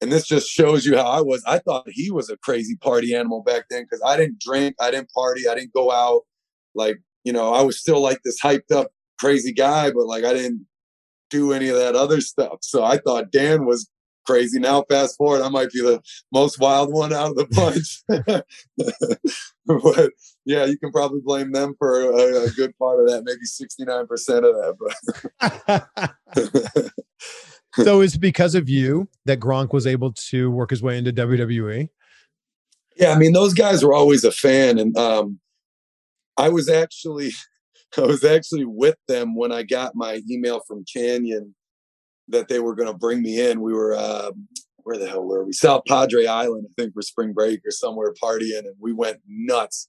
And this just shows you how I was. I thought he was a crazy party animal back then because I didn't drink, I didn't party, I didn't go out. Like, you know, I was still like this hyped up crazy guy, but like I didn't do any of that other stuff. So I thought Dan was crazy. Now, fast forward, I might be the most wild one out of the bunch. but yeah, you can probably blame them for a, a good part of that, maybe 69% of that. But so is it because of you that Gronk was able to work his way into? WWE? yeah, I mean, those guys were always a fan. And um, I was actually. I was actually with them when I got my email from Canyon that they were going to bring me in. We were, uh, where the hell were we? South Padre Island, I think, for spring break or somewhere partying, and we went nuts.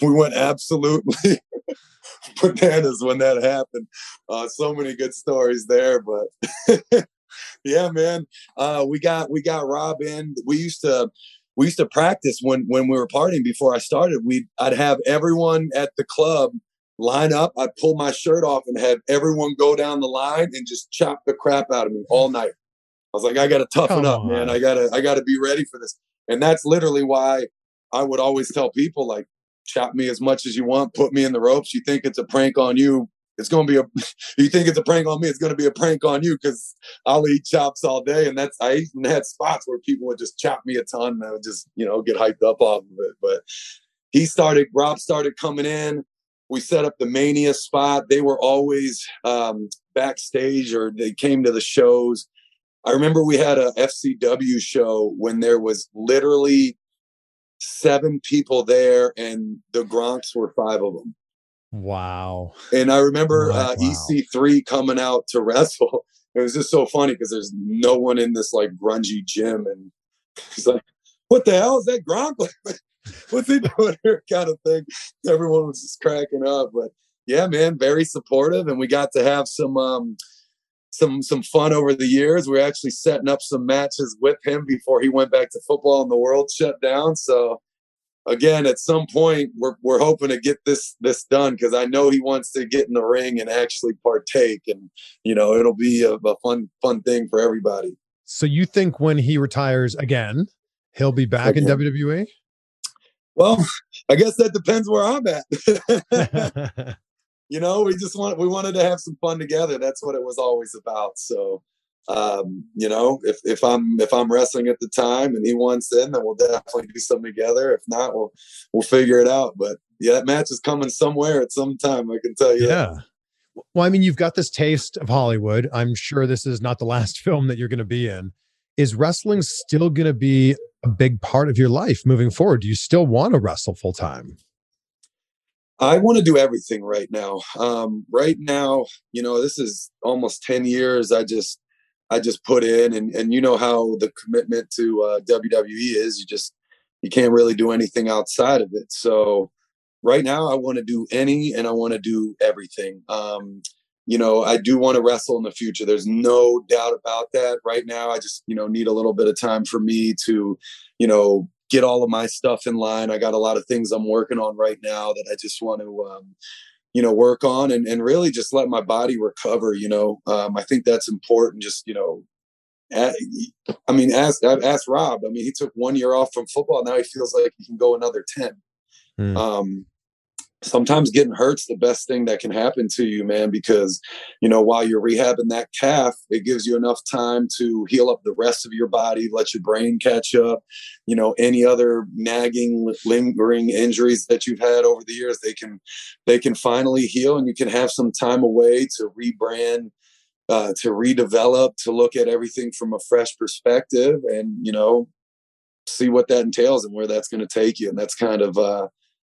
We went absolutely bananas when that happened. Uh, so many good stories there, but yeah, man, uh, we got we got Rob in. We used to we used to practice when when we were partying before I started. We I'd have everyone at the club line up. I'd pull my shirt off and have everyone go down the line and just chop the crap out of me all night. I was like, I gotta toughen Come up, man. I gotta I gotta be ready for this. And that's literally why I would always tell people like, chop me as much as you want, put me in the ropes. You think it's a prank on you. It's gonna be a you think it's a prank on me, it's gonna be a prank on you because I'll eat chops all day. And that's I even had spots where people would just chop me a ton and I would just, you know, get hyped up off of it. But he started, Rob started coming in. We set up the Mania spot. They were always um, backstage or they came to the shows. I remember we had a FCW show when there was literally seven people there and the Gronks were five of them. Wow. And I remember Wow, uh, wow. EC3 coming out to wrestle. It was just so funny because there's no one in this like grungy gym. And he's like, what the hell is that Gronk? What's he doing here? Kind of thing. Everyone was just cracking up. But yeah, man, very supportive. And we got to have some um some some fun over the years. We are actually setting up some matches with him before he went back to football and the world shut down. So again, at some point, we're we're hoping to get this this done because I know he wants to get in the ring and actually partake, and you know, it'll be a, a fun fun thing for everybody. So you think when he retires again, he'll be back in WWE? Well, I guess that depends where I'm at. you know, we just want we wanted to have some fun together. That's what it was always about. So um, you know, if, if I'm if I'm wrestling at the time and he wants in, then we'll definitely do something together. If not, we'll we'll figure it out. But yeah, that match is coming somewhere at some time. I can tell you. Yeah. That. Well, I mean, you've got this taste of Hollywood. I'm sure this is not the last film that you're going to be in. Is wrestling still going to be a big part of your life moving forward? Do you still want to wrestle full time? I want to do everything right now. Um, right now, you know, this is almost 10 years. I just I just put in, and and you know how the commitment to uh, WWE is. You just you can't really do anything outside of it. So right now, I want to do any, and I want to do everything. Um, you know, I do want to wrestle in the future. There's no doubt about that. Right now, I just you know need a little bit of time for me to, you know, get all of my stuff in line. I got a lot of things I'm working on right now that I just want to um, you know work on and, and really just let my body recover you know um, i think that's important just you know i mean ask ask rob i mean he took one year off from football now he feels like he can go another 10 mm. um, sometimes getting hurt's the best thing that can happen to you, man, because, you know, while you're rehabbing that calf, it gives you enough time to heal up the rest of your body, let your brain catch up. You know, any other nagging, lingering injuries that you've had over the years, they can, they can finally heal and you can have some time away to rebrand, uh, to redevelop, to look at everything from a fresh perspective and, you know, see what that entails and where that's going to take you. And that's kind of, uh,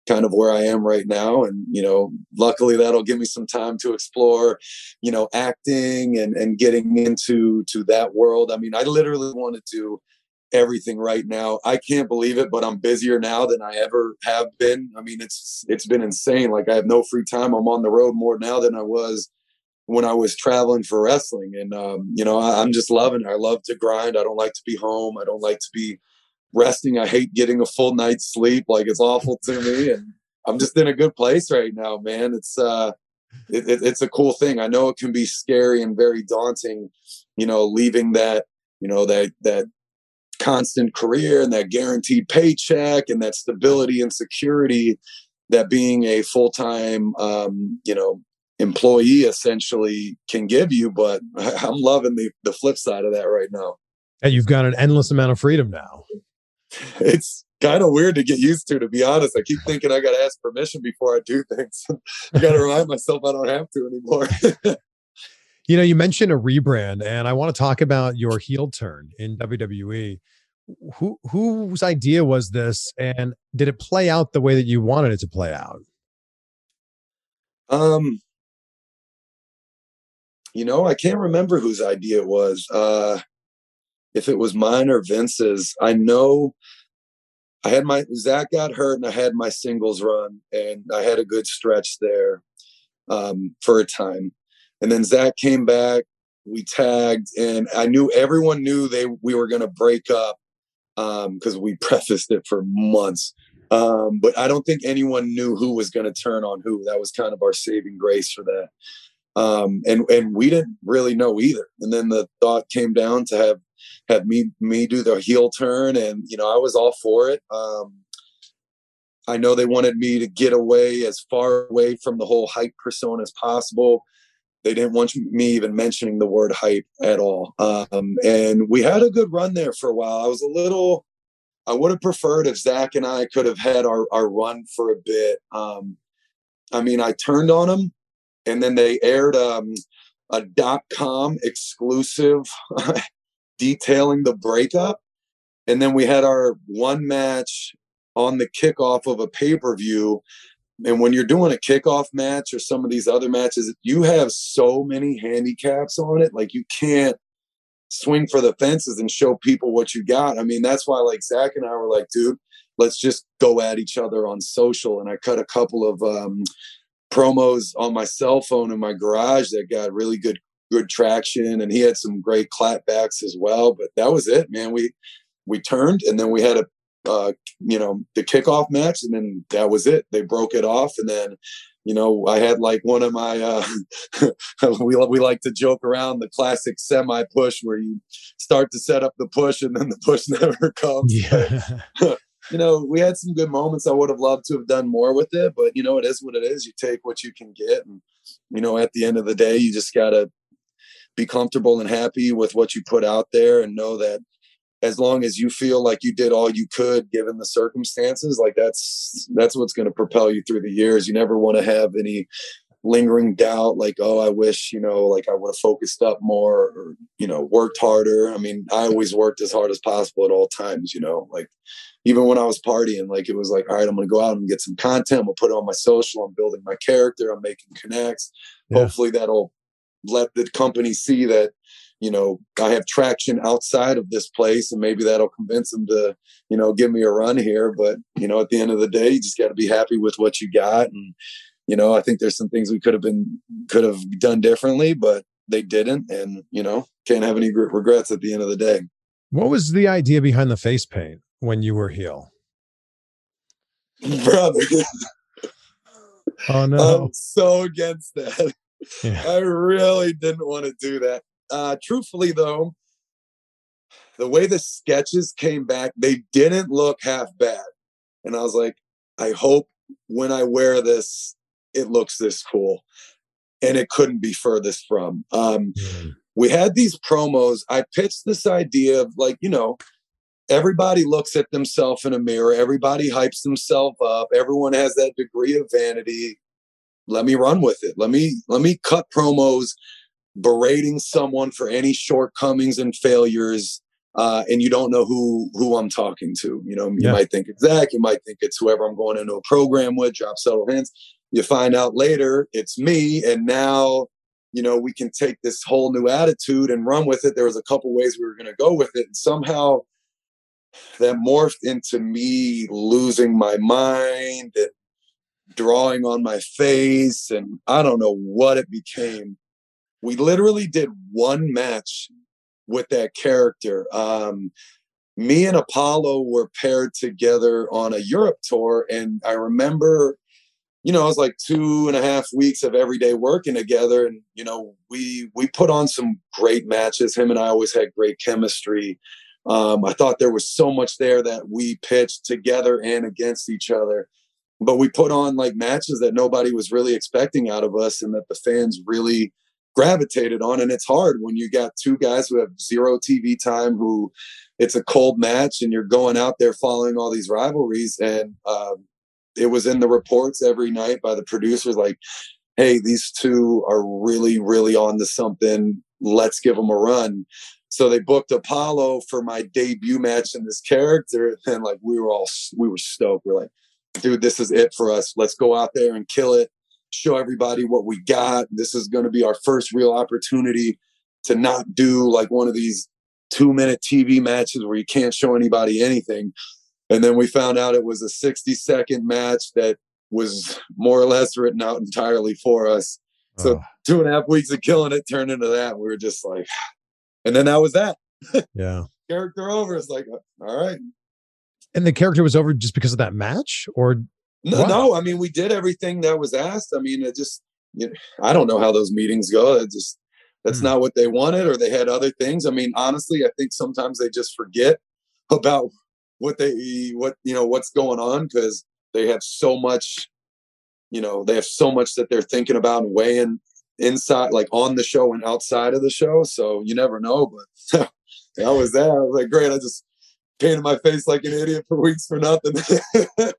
kind of where I am right now. And, you know, luckily that'll give me some time to explore, you know, acting and, and getting into to that world. I mean, I literally want to do everything right now. I can't believe it, but I'm busier now than I ever have been. I mean, it's it's been insane. Like I have no free time. I'm on the road more now than I was when I was traveling for wrestling. And um, you know, I, I'm just loving it. I love to grind. I don't like to be home. I don't like to be resting. I hate getting a full night's sleep. Like it's awful to me. And I'm just in a good place right now, man. It's, uh, it, it, it's a cool thing. I know it can be scary and very daunting, you know, leaving that, you know, that, that constant career and that guaranteed paycheck and that stability and security that being a full-time, um, you know, employee essentially can give you. But I'm loving the, the flip side of that right now. And you've got an endless amount of freedom now it's kind of weird to get used to, to be honest. I keep thinking I got to ask permission before I do things. I got to remind myself I don't have to anymore. you know, you mentioned a rebrand, and I want to talk about your heel turn in WWE. Who whose idea was this, and did it play out the way that you wanted it to play out? Um, you know, I can't remember whose idea it was. Uh, if it was mine or Vince's. I know I had my Zach got hurt and I had my singles run and I had a good stretch there um, for a time. And then Zach came back, we tagged, and I knew everyone knew they we were gonna break up because um, we prefaced it for months. Um, but I don't think anyone knew who was going to turn on who. That was kind of our saving grace for that. Um, and and we didn't really know either. And then the thought came down to have have me me do the heel turn, and you know I was all for it. Um, I know they wanted me to get away as far away from the whole hype persona as possible. They didn't want me even mentioning the word hype at all. Um, and we had a good run there for a while. I was a little, I would have preferred if Zach and I could have had our, our run for a bit. Um, I mean, I turned on them and then they aired um, a dot com exclusive detailing the breakup. And then we had our one match on the kickoff of a pay per view. And when you're doing a kickoff match or some of these other matches, you have so many handicaps on it. Like you can't swing for the fences and show people what you got. I mean, that's why like Zach and I were like, dude, let's just go at each other on social. And I cut a couple of um, promos on my cell phone in my garage that got really good good traction and he had some great clapbacks as well but that was it man we we turned and then we had a uh, you know, the kickoff match, and then that was it. They broke it off, and then you know, I had like one of my uh, we we like to joke around the classic semi push where you start to set up the push and then the push never comes. Yeah. you know, we had some good moments. I would have loved to have done more with it, but you know, it is what it is. You take what you can get, and you know, at the end of the day, you just gotta be comfortable and happy with what you put out there, and know that as long as you feel like you did all you could given the circumstances like that's that's what's going to propel you through the years. You never want to have any lingering doubt like oh i wish you know like i would have focused up more or you know worked harder. I mean i always worked as hard as possible at all times you know like even when i was partying like it was like all right i'm gonna go out and get some content i'm gonna put it on my social i'm building my character i'm making connects. Yeah. hopefully that'll let the company see that you know, I have traction outside of this place and maybe that'll convince them to, you know, give me a run here. But, you know, at the end of the day, you just got to be happy with what you got. And, you know, I think there's some things we could have been, could have done differently, but they didn't. And, you know, can't have any regrets at the end of the day. What was the idea behind the face paint when you were heel? Brother. oh, no. I'm so against that. Yeah. I really didn't want to do that uh, truthfully, though, the way the sketches came back, they didn't look half bad. And I was like, I hope when I wear this, it looks this cool. And it couldn't be furthest from. Um, mm. We had these promos. I pitched this idea of like, you know, everybody looks at themselves in a mirror, everybody hypes themselves up, everyone has that degree of vanity. Let me run with it. Let me let me cut promos berating someone for any shortcomings and failures uh, and you don't know who who I'm talking to. You know, you yeah. might think it's Zach, you might think it's whoever I'm going into a program with, drop settle hints. You find out later it's me, and now you know we can take this whole new attitude and run with it. There was a couple ways we were going to go with it, and somehow that morphed into me losing my mind and drawing on my face, and I don't know what it became we literally did one match with that character. Um, me and Apollo were paired together on a Europe tour, and I remember, you know, it was like two and a half weeks of everyday working together, and you know, we we put on some great matches. Him and I always had great chemistry. Um, I thought there was so much there that we pitched together and against each other. But we put on like matches that nobody was really expecting out of us, and that the fans really gravitated on. And it's hard when you got two guys who have zero TV time, who it's a cold match, and you're going out there following all these rivalries. And um, it was in the reports every night by the producers, like, "Hey, these two are really, really on to something. Let's give them a run." So they booked Apollo for my debut match in this character, and like we were all we were stoked. We're like, "Dude, this is it for us. Let's go out there and kill it." show everybody what we got. This is going to be our first real opportunity to not do like one of these two minute TV matches where you can't show anybody anything. And then we found out it was a 60 second match that was more or less written out entirely for us. So oh. two and a half weeks of killing it turned into that. We were just like, and then that was that. Yeah. character over. It's like, all right. And the character was over just because of that match, or no, no. I mean, we did everything that was asked. I mean, it just, you know, I don't know how those meetings go. It just, that's mm. not what they wanted, or they had other things. I mean, honestly, I think sometimes they just forget about what they, what, you know, what's going on because they have so much, you know, they have so much that they're thinking about and weighing inside, like on the show and outside of the show. So you never know. But that was that. I was like, great. I just painted my face like an idiot for weeks for nothing.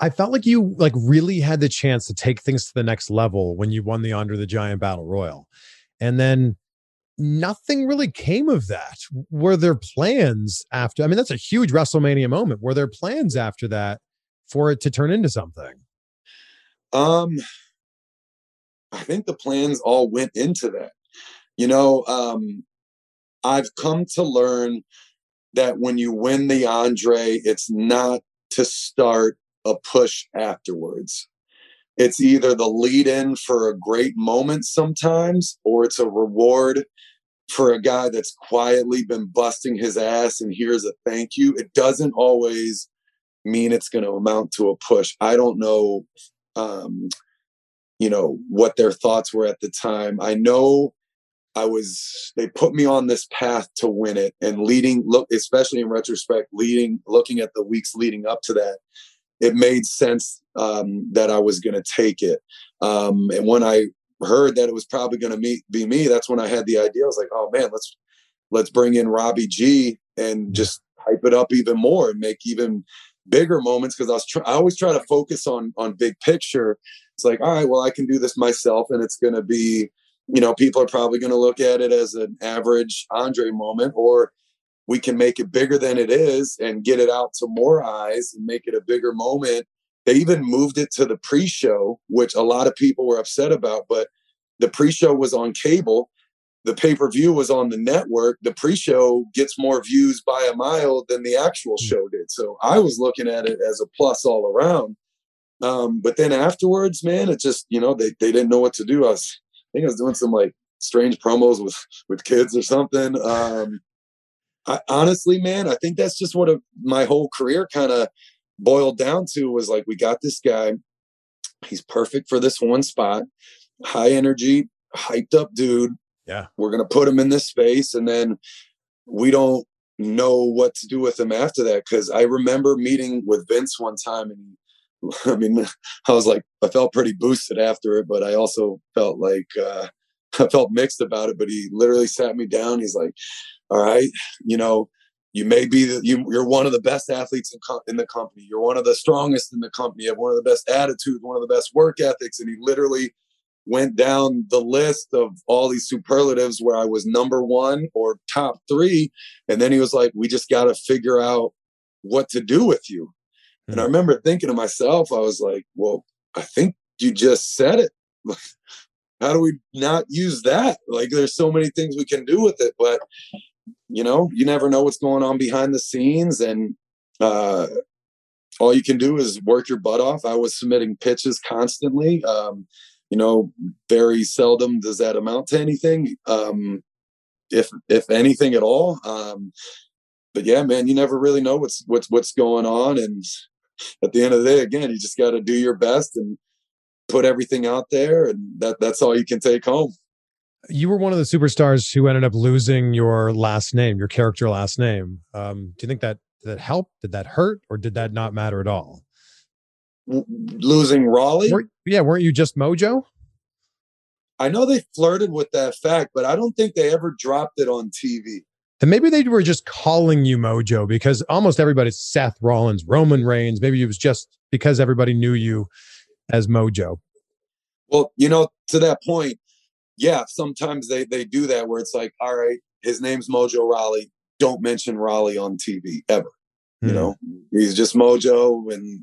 I felt like you like really had the chance to take things to the next level when you won the Andre the Giant Battle Royal. And then nothing really came of that. Were there plans after? I mean, that's a huge WrestleMania moment. Were there plans after that for it to turn into something? Um, I think the plans all went into that. You know, um, I've come to learn that when you win the Andre, it's not to start a push afterwards. It's either the lead in for a great moment sometimes, or it's a reward for a guy that's quietly been busting his ass and here's a thank you, it doesn't always mean it's going to amount to a push. I don't know, um, you know, what their thoughts were at the time. I know I was, they put me on this path to win it and leading, look, especially in retrospect, leading, looking at the weeks leading up to that, it made sense um, that I was going to take it. Um, and when I heard that it was probably going to be me, that's when I had the idea. I was like, oh man, let's let's bring in Robbie G and just hype it up even more and make even bigger moments because I was tr- I always try to focus on on big picture. It's like, all right, well, I can do this myself, and it's going to be, you know, people are probably going to look at it as an average Andre moment, or we can make it bigger than it is and get it out to more eyes and make it a bigger moment they even moved it to the pre-show, which a lot of people were upset about, but the pre-show was on cable. The pay-per-view was on the network. The pre-show gets more views by a mile than the actual hmm. show did. So I was looking at it as a plus all around. Um, but then afterwards, man, it just, you know, they, they didn't know what to do. I was think I was doing some like strange promos with with kids or something. Um, I, honestly, man, I think that's just what a, my whole career kind of boiled down to was like, we got this guy. He's perfect for this one spot. High energy, hyped up dude. Yeah. We're going to put him in this space. And then we don't know what to do with him after that. Cause I remember meeting with Vince one time and I mean, I was like, I felt pretty boosted after it, but I also felt like, uh, I felt mixed about it, but he literally sat me down. He's like, all right, you know, you may be the, you, you're one of the best athletes in, in the company. You're one of the strongest in the company. You have one of the best attitudes, one of the best work ethics. And he literally went down the list of all these superlatives where I was number one or top three. And then he was like, we just got to figure out what to do with you. Mm-hmm. And I hmm. remember thinking to myself, I was like, well, I think you just said it. How do we not use that? Like, there's so many things we can do with it. But you know, you never know what's going on behind the scenes. And uh, all you can do is work your butt off. I was submitting pitches constantly. Um, you know, very seldom does that amount to anything, um, if if anything at all. Um, but yeah, man, you never really know what's what's what's going on. And at the end of the day, again, you just got to do your best and put everything out there, and that that's all you can take home you were one of the superstars who ended up losing your last name, your character last name. Um, do you think that that helped? Did that hurt, or did that not matter at all? Losing Rawley? Were, yeah, weren't you just Mojo? I know they flirted with that fact, but I don't think they ever dropped it on TV. And maybe they were just calling you Mojo because almost everybody's Seth Rollins, Roman Reigns. Maybe it was just because everybody knew you as Mojo. Well, you know, to that point, yeah, sometimes they they do that where it's like, all right, his name's Mojo Rawley. Don't mention Rawley on TV ever. Mm. You hmm. know, he's just Mojo, and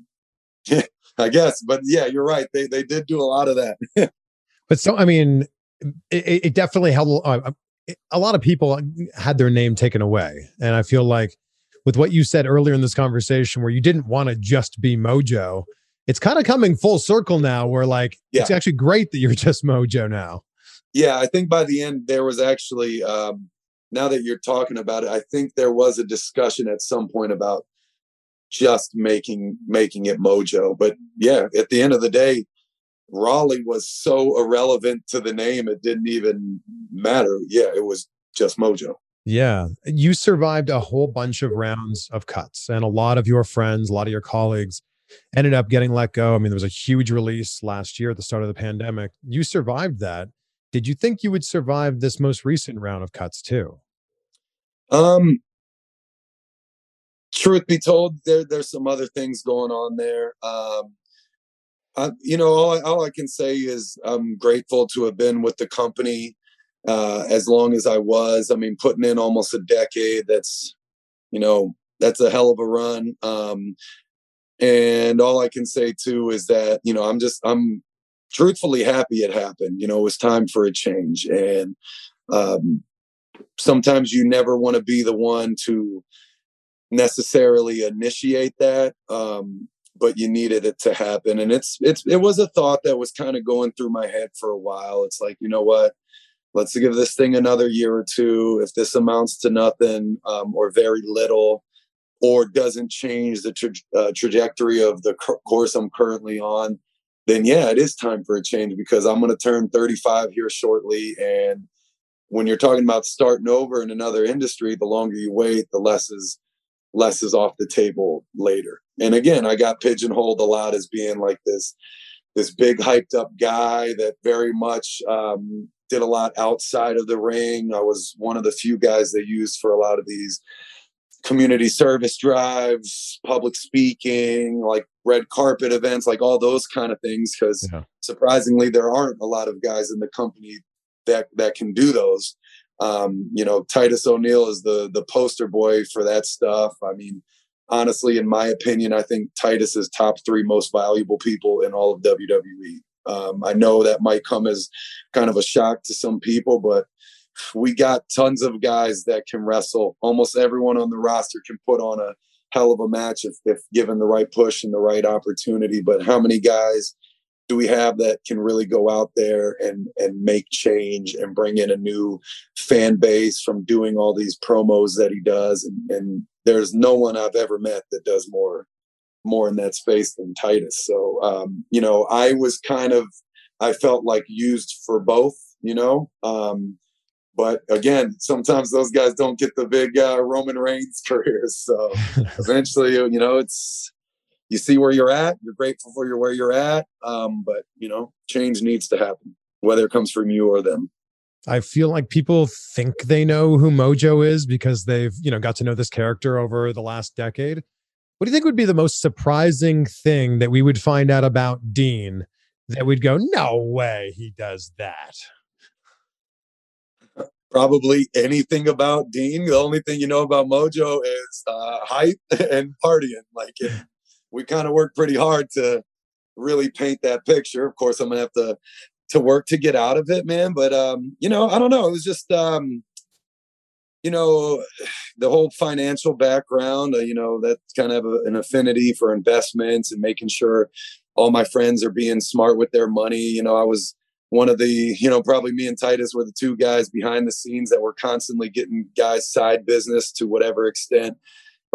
I guess. But yeah, you're right. They they did do a lot of that. but so I mean, it, it definitely helped. Uh a lot of people had their name taken away, and I feel like with what you said earlier in this conversation, where you didn't want to just be Mojo, it's kind of coming full circle now. Where like yeah. it's actually great that you're just Mojo now yeah, I think by the end there was actually um, now that you're talking about it, I think there was a discussion at some point about just making making it Mojo. But yeah, at the end of the day, Rawley was so irrelevant to the name it didn't even matter. Yeah, it was just Mojo. Yeah, you survived a whole bunch of rounds of cuts, and a lot of your friends, a lot of your colleagues ended up getting let go. I mean, there was a huge release last year at the start of the pandemic. You survived that. Did you think you would survive this most recent round of cuts too? Um, truth be told, there there's some other things going on there. Um, I, you know, all I, all I can say is I'm grateful to have been with the company uh, as long as I was. I mean, putting in almost a decade. That's you know that's a hell of a run. Um, and all I can say too is that you know I'm just I'm truthfully happy it happened. You know, it was time for a change. And um, sometimes you never want to be the one to necessarily initiate that. Um, but you needed it to happen. And it's it's it was a thought that was kind of going through my head for a while. It's like, you know what? let's give this thing another year or two. If this amounts to nothing um, or very little, or doesn't change the tra- uh, trajectory of the course I'm currently on, then yeah, it is time for a change because I'm going to turn 35 here shortly. And when you're talking about starting over in another industry, the longer you wait, the less is less is off the table later. And again, I got pigeonholed a lot as being like this this big hyped up guy that very much um, did a lot outside of the ring. I was one of the few guys they used for a lot of these community service drives, public speaking, like red carpet events, like all those kind of things. Because yeah. surprisingly, there aren't a lot of guys in the company that that can do those. Um, you know, Titus O'Neil is the the poster boy for that stuff. I mean, honestly, in my opinion, I think Titus is top three most valuable people in all of WWE. Um, I know that might come as kind of a shock to some people, but we got tons of guys that can wrestle. Almost everyone on the roster can put on a hell of a match if, if given the right push and the right opportunity. But how many guys do we have that can really go out there and and make change and bring in a new fan base from doing all these promos that he does and, and there's no one I've ever met that does more more in that space than Titus. So um, you know, I was kind of I felt like used for both, you know. Um, but again, sometimes those guys don't get the big uh, Roman Reigns careers. So eventually, you know, it's you see where you're at. You're grateful for your where you're at. Um, but you know, change needs to happen, whether it comes from you or them. I feel like people think they know who Mojo is because they've, you know, got to know this character over the last decade. What do you think would be the most surprising thing that we would find out about Dean that we'd go, no way he does that? Probably anything about Dean. The only thing you know about Mojo is uh, hype and partying. Like it, we kind of work pretty hard to really paint that picture. Of course, I'm gonna have to to work to get out of it, man. But um, you know, I don't know. It was just um, you know, the whole financial background. Uh, you know, that kind of a, an affinity for investments and making sure all my friends are being smart with their money. You know, I was one of the, you know, probably me and Titus were the two guys behind the scenes that were constantly getting guys side business to whatever extent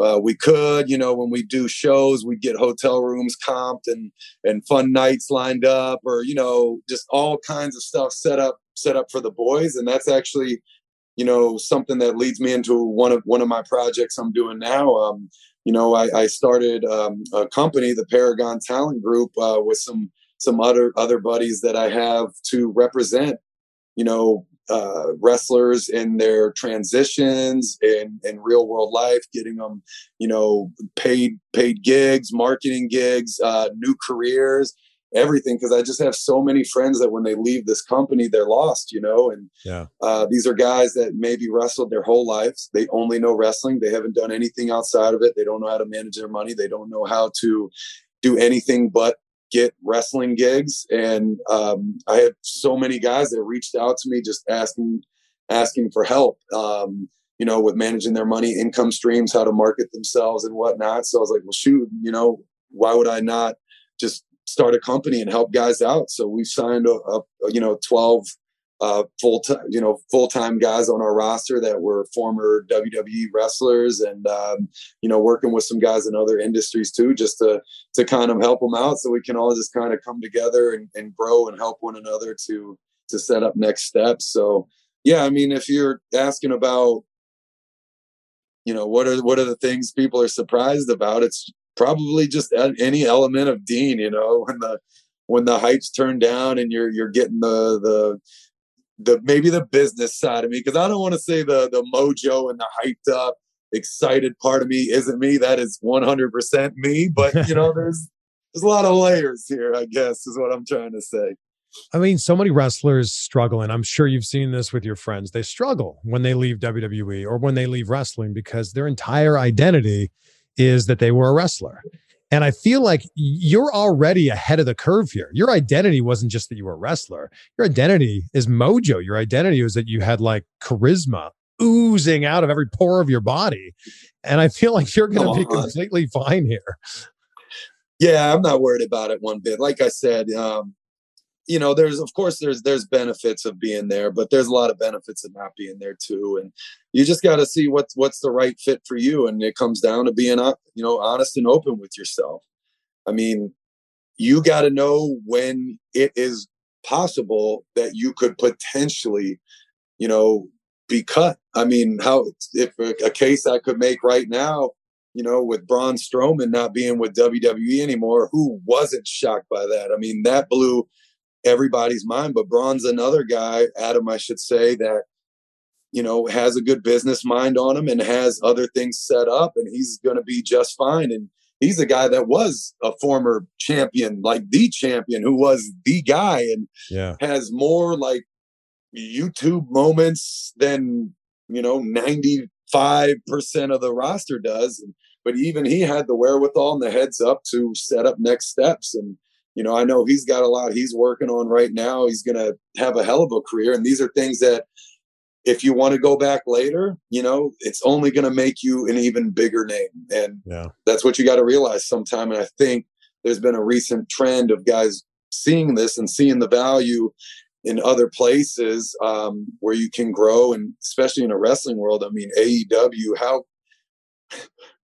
uh, we could, you know, when we do shows, we get hotel rooms comped and and fun nights lined up, or you know, just all kinds of stuff set up set up for the boys, and that's actually, you know, something that leads me into one of one of my projects I'm doing now. Um, you know, I, I started um, a company, the Paragon Talent Group, uh, with some some other other buddies that I have to represent, you know, uh, wrestlers in their transitions in, in real world life, getting them, you know, paid paid gigs, marketing gigs, uh, new careers, everything. Because I just have so many friends that when they leave this company, they're lost, you know. And yeah. uh, these are guys that maybe wrestled their whole lives. They only know wrestling. They haven't done anything outside of it. They don't know how to manage their money. They don't know how to do anything but get wrestling gigs. And um, I had so many guys that reached out to me just asking asking for help. Um, you know, with managing their money, income streams, how to market themselves and whatnot. So I was like, well, shoot, you know, why would I not just start a company and help guys out? So we signed a, a you know, 12 uh, full time, you know, full time guys on our roster that were former WWE wrestlers, and um, you know, working with some guys in other industries too, just to to kind of help them out, so we can all just kind of come together and, and grow and help one another to to set up next steps. So, yeah, I mean, if you're asking about, you know, what are what are the things people are surprised about? It's probably just any element of Dean. You know, when the when the heights turn down and you're you're getting the the the maybe the business side of me because I don't want to say the the mojo and the hyped up excited part of me isn't me. That is 100% me. But you know there's there's a lot of layers here I guess is what I'm trying to say. I mean so many wrestlers struggle and I'm sure you've seen this with your friends. They struggle when they leave WWE or when they leave wrestling because their entire identity is that they were a wrestler and I feel like you're already ahead of the curve here. Your identity wasn't just that you were a wrestler. Your identity is mojo. Your identity was that you had like charisma oozing out of every pore of your body. And I feel like you're going to be completely fine here. Yeah, I'm not worried about it one bit. Like I said, um, you know, there's of course there's there's benefits of being there, but there's a lot of benefits of not being there too. And you just got to see what's what's the right fit for you, and it comes down to being you know honest and open with yourself. I mean, you got to know when it is possible that you could potentially, you know, be cut. I mean, how if a, a case I could make right now, you know, with Braun Strowman not being with WWE anymore, who wasn't shocked by that? I mean, that blew everybody's mind. But Braun's another guy, Adam, I should say, that you know has a good business mind on him and has other things set up, and he's going to be just fine. And he's a guy that was a former champion, like the champion, who was the guy, and yeah. has more like YouTube moments than you know ninety five percent of the roster does. But even he had the wherewithal and the heads up to set up next steps and you know, I know he's got a lot he's working on right now. He's going to have a hell of a career. And these are things that, if you want to go back later, you know, it's only going to make you an even bigger name. And yeah. that's what you got to realize sometime. And I think there's been a recent trend of guys seeing this and seeing the value in other places um, where you can grow. And especially in a wrestling world, I mean, AEW, how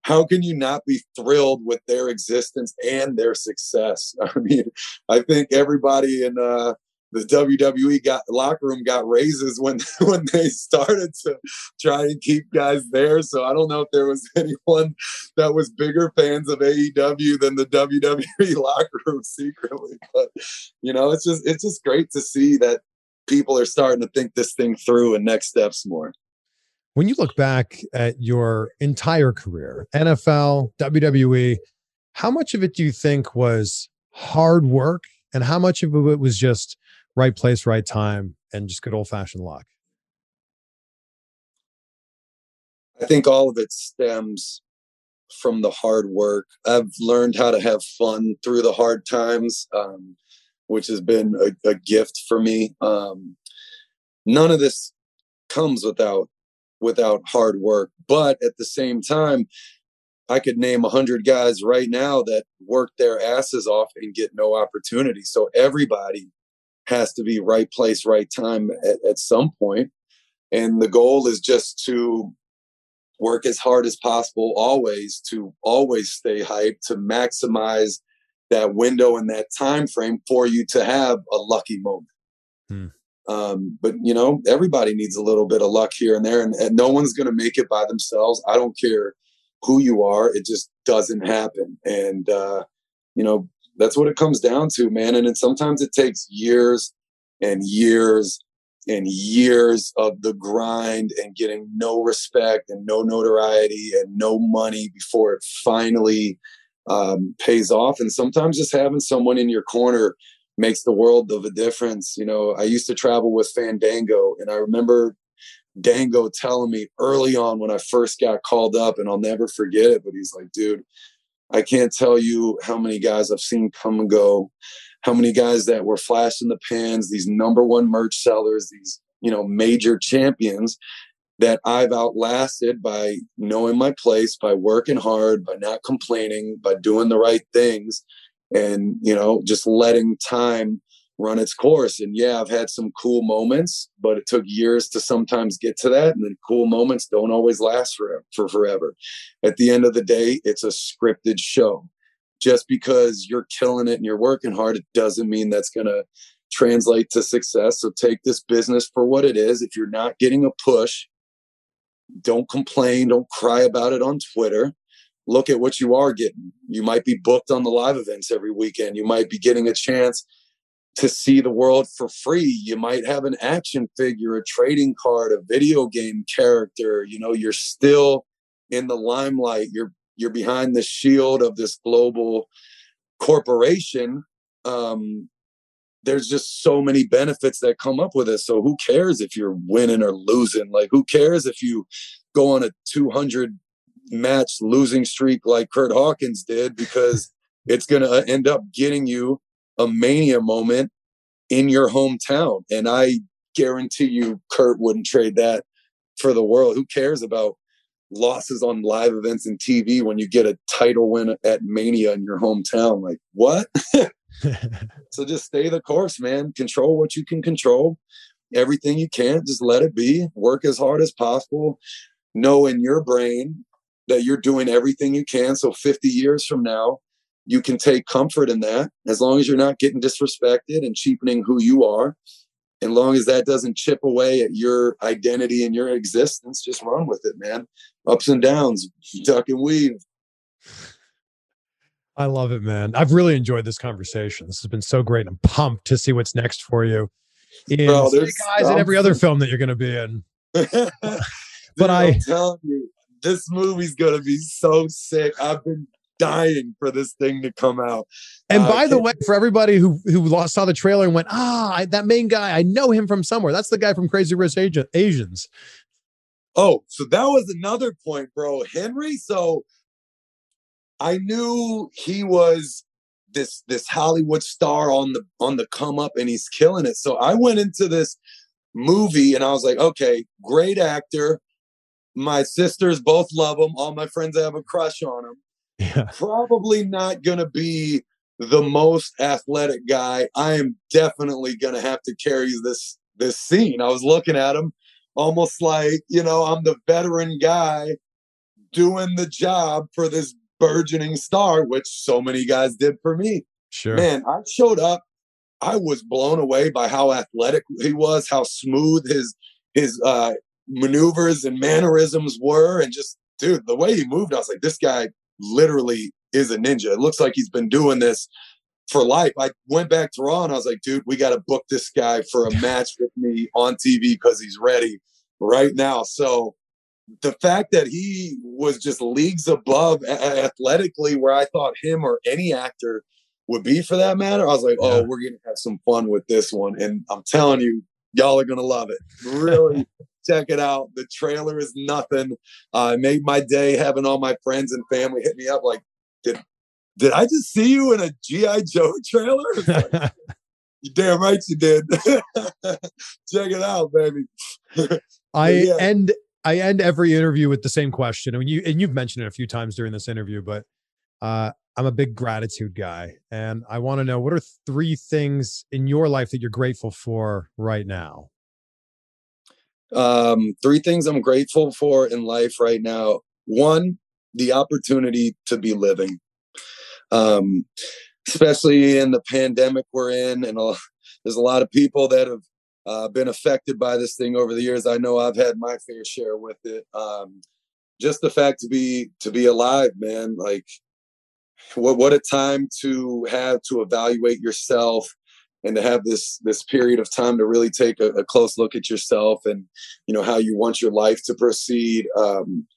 how can you not be thrilled with their existence and their success? I mean, I think everybody in uh, the WWE got locker room got raises when when they started to try and keep guys there. So I don't know if there was anyone that was bigger fans of AEW than the WWE locker room secretly. But you know, it's just it's just great to see that people are starting to think this thing through and next steps more. When you look back at your entire career, NFL, WWE, how much of it do you think was hard work and how much of it was just right place, right time, and just good old fashioned luck? I think all of it stems from the hard work. I've learned how to have fun through the hard times, um, which has been a, a gift for me. Um, none of this comes without without hard work. But at the same time, I could name a hundred guys right now that work their asses off and get no opportunity. So everybody has to be right place, right time at, at some point. And the goal is just to work as hard as possible, always to always stay hyped, to maximize that window and that time frame for you to have a lucky moment. Hmm. Um, but you know, everybody needs a little bit of luck here and there, and, and no one's going to make it by themselves. I don't care who you are; it just doesn't happen. And uh, you know, that's what it comes down to, man. And sometimes it takes years and years and years of the grind and getting no respect and no notoriety and no money before it finally um, pays off. And sometimes just having someone in your corner makes the world of a difference. You know, I used to travel with Fandango, and I remember Dango telling me early on when I first got called up, and I'll never forget it. But he's like, dude, I can't tell you how many guys I've seen come and go, how many guys that were flashing the pans, these number one merch sellers, these, you know, major champions that I've outlasted by knowing my place, by working hard, by not complaining, by doing the right things and you know just letting time run its course. And yeah i've had some cool moments but it took years to sometimes get to that. And then cool moments don't always last for, for forever. At the end of the day it's a scripted show. Just because you're killing it and you're working hard it doesn't mean that's going to translate to success. So take this business for what it is. If you're not getting a push don't complain don't cry about it on twitter look at what you are getting. You might be booked on the live events every weekend. You might be getting a chance to see the world for free. You might have an action figure, a trading card, a video game character. You know, you're still in the limelight. You're you're behind the shield of this global corporation. Um, there's just so many benefits that come up with it. So who cares if you're winning or losing? Like who cares if you go on a 200 match losing streak like Kurt Hawkins did because it's going to uh, end up getting you a mania moment in your hometown. And I guarantee you, Kurt wouldn't trade that for the world. Who cares about losses on live events and TV when you get a title win at Mania in your hometown? Like, what? so just stay the course, man. Control what you can control. Everything you can, just let it be. Work as hard as possible. Know in your brain that you're doing everything you can. So 50 years from now, you can take comfort in that as long as you're not getting disrespected and cheapening who you are. And long as that doesn't chip away at your identity and your existence, just run with it, man. Ups and downs, duck and weave. I love it, man. I've really enjoyed this conversation. This has been so great. I'm pumped to see what's next for you in Bro, guys and every other film that you're going to be in. But I, telling you, this movie's to be so sick. I've been dying for this thing to come out. And uh, by the way, for everybody who who saw the trailer and went, ah, I, that main guy, I know him from somewhere. That's the guy from Crazy Rich Asians. Oh, so that was another point, bro. Henry. So I knew he was this this Hollywood star on the on the come up, and he's killing it. So I went into this movie and I was like, okay, great actor. My sisters both love him. All my friends have a crush on him. Yeah. Probably not going to be the most athletic guy. I am definitely going to have to carry this this scene. I was looking at him almost like, you know, I'm the veteran guy doing the job for this burgeoning star, which so many guys did for me. Sure. Man, I showed up. I was blown away by how athletic he was, how smooth his his uh, maneuvers and mannerisms were, and just dude, the way he moved, I was like, this guy literally is a ninja. It looks like he's been doing this for life. I went back to Raw and I was like, dude, we got to book this guy for a match with me on TV because he's ready right now. So the fact that he was just leagues above athletically where I thought him or any actor would be for that matter, I was like, oh, we're to have some fun with this one. And I'm telling you, y'all are to love it. Really check it out. The trailer is nothing. Uh, it made my day having all my friends and family hit me up like, did, did I just see you in a G.I. Joe trailer? Like, you damn right you did. check it out, baby. I yeah. end I end every interview with the same question. I mean, you and you've mentioned it a few times during this interview, but uh, I'm a big gratitude guy, and I want to know what are three things in your life that you're grateful for right now. Um, three things I'm grateful for in life right now. One, the opportunity to be living. Um, especially in the pandemic we're in, and a, there's a lot of people that have uh, been affected by this thing over the years. I know I've had my fair share with it. Um, just the fact to be to be alive, man. Like, what what a time to have to evaluate yourself and to have this this period of time to really take a, a close look at yourself and you know how you want your life to proceed. Um,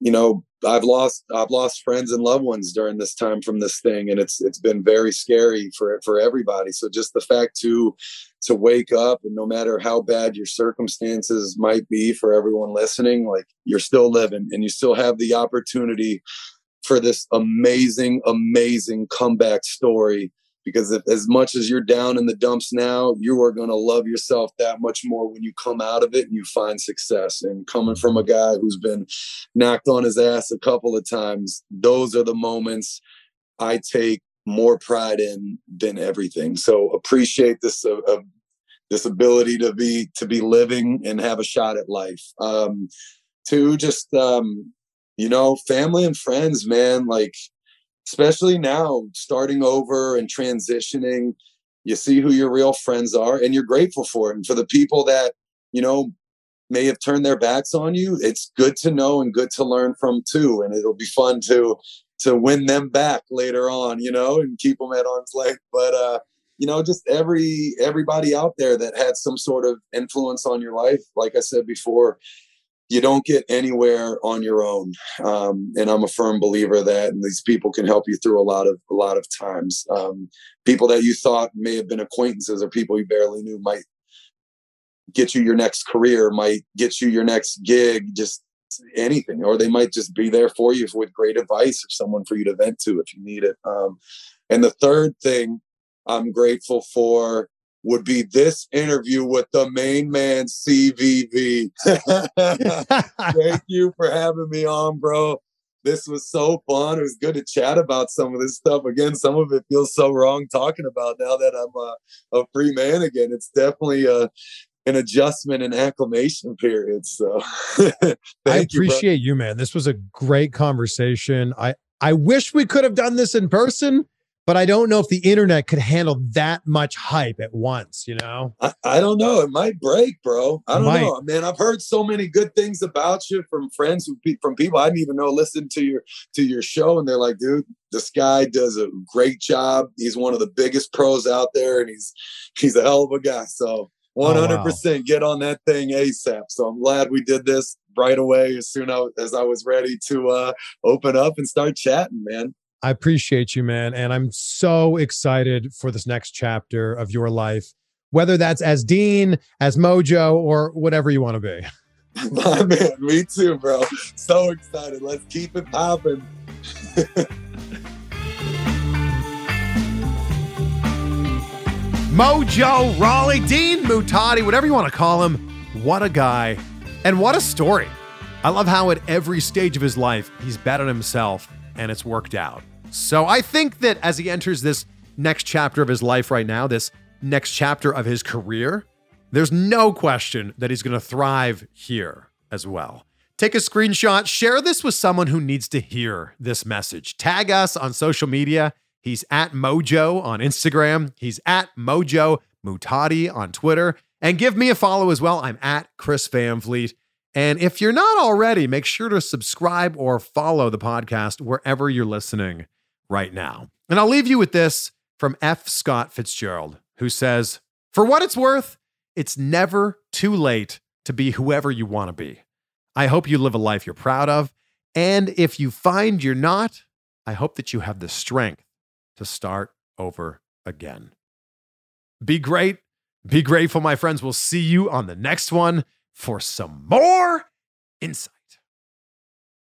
you know, I've lost I've lost friends and loved ones during this time from this thing, and it's it's been very scary for for everybody. So just the fact to to wake up and no matter how bad your circumstances might be for everyone listening, like you're still living and you still have the opportunity for this amazing, amazing comeback story because if, as much as you're down in the dumps now you are going to love yourself that much more when you come out of it and you find success. And coming from a guy who's been knocked on his ass a couple of times those are the moments i take more pride in than everything. So appreciate this uh, uh, this ability to be to be living and have a shot at life. Um to just um you know family and friends man like especially now starting over and transitioning you see who your real friends are and you're grateful for it. And for the people that you know may have turned their backs on you it's good to know and good to learn from too. And it'll be fun to to win them back later on you know and keep them at arm's length. But uh you know just every everybody out there that had some sort of influence on your life like i said before you don't get anywhere on your own. Um, and i'm a firm believer that and these people can help you through a lot of a lot of times. Um, people that you thought may have been acquaintances or people you barely knew might get you your next career might get you your next gig just anything or they might just be there for you with great advice or someone for you to vent to if you need it. Um, and the third thing i'm grateful for would be this interview with the main man CVV. Thank you for having me on, bro. this was so fun. It was good to chat about some of this stuff. Again, some of it feels so wrong talking about now that I'm a, a free man again. It's definitely a, an adjustment and acclimation period. So I appreciate you, you, man. This was a great conversation. I, I wish we could have done this in person but I don't know if the internet could handle that much hype at once, you know? I, I don't know. It might break, bro. I don't know. Man, I've heard so many good things about you from friends who from people I didn't even know listen to your to your show and they're like, dude, this guy does a great job. He's one of the biggest pros out there and he's he's a hell of a guy. So 100% oh, wow. get on that thing ASAP. So I'm glad we did this right away as soon as I was ready to uh, open up and start chatting, man. I appreciate you, man. And I'm so excited for this next chapter of your life, whether that's as Dean, as Mojo, or whatever you want to be. My man, me too, bro. So excited. Let's keep it popping. Mojo, Rawley, Dean Muhtadi, whatever you want to call him. What a guy. And what a story. I love how at every stage of his life, he's bettered himself and it's worked out. So I think that as he enters this next chapter of his life right now, this next chapter of his career, there's no question that he's going to thrive here as well. Take a screenshot, share this with someone who needs to hear this message. Tag us on social media. He's at Mojo on Instagram. He's at Mojo Muhtadi on Twitter. And give me a follow as well. I'm at Chris Van Vliet. And if you're not already, make sure to subscribe or follow the podcast wherever you're listening right now. And I'll leave you with this from F. Scott Fitzgerald, who says, For what it's worth, it's never too late to be whoever you want to be. I hope you live a life you're proud of. And if you find you're not, I hope that you have the strength to start over again. Be great. Be grateful, my friends. We'll see you on the next one for some more insight.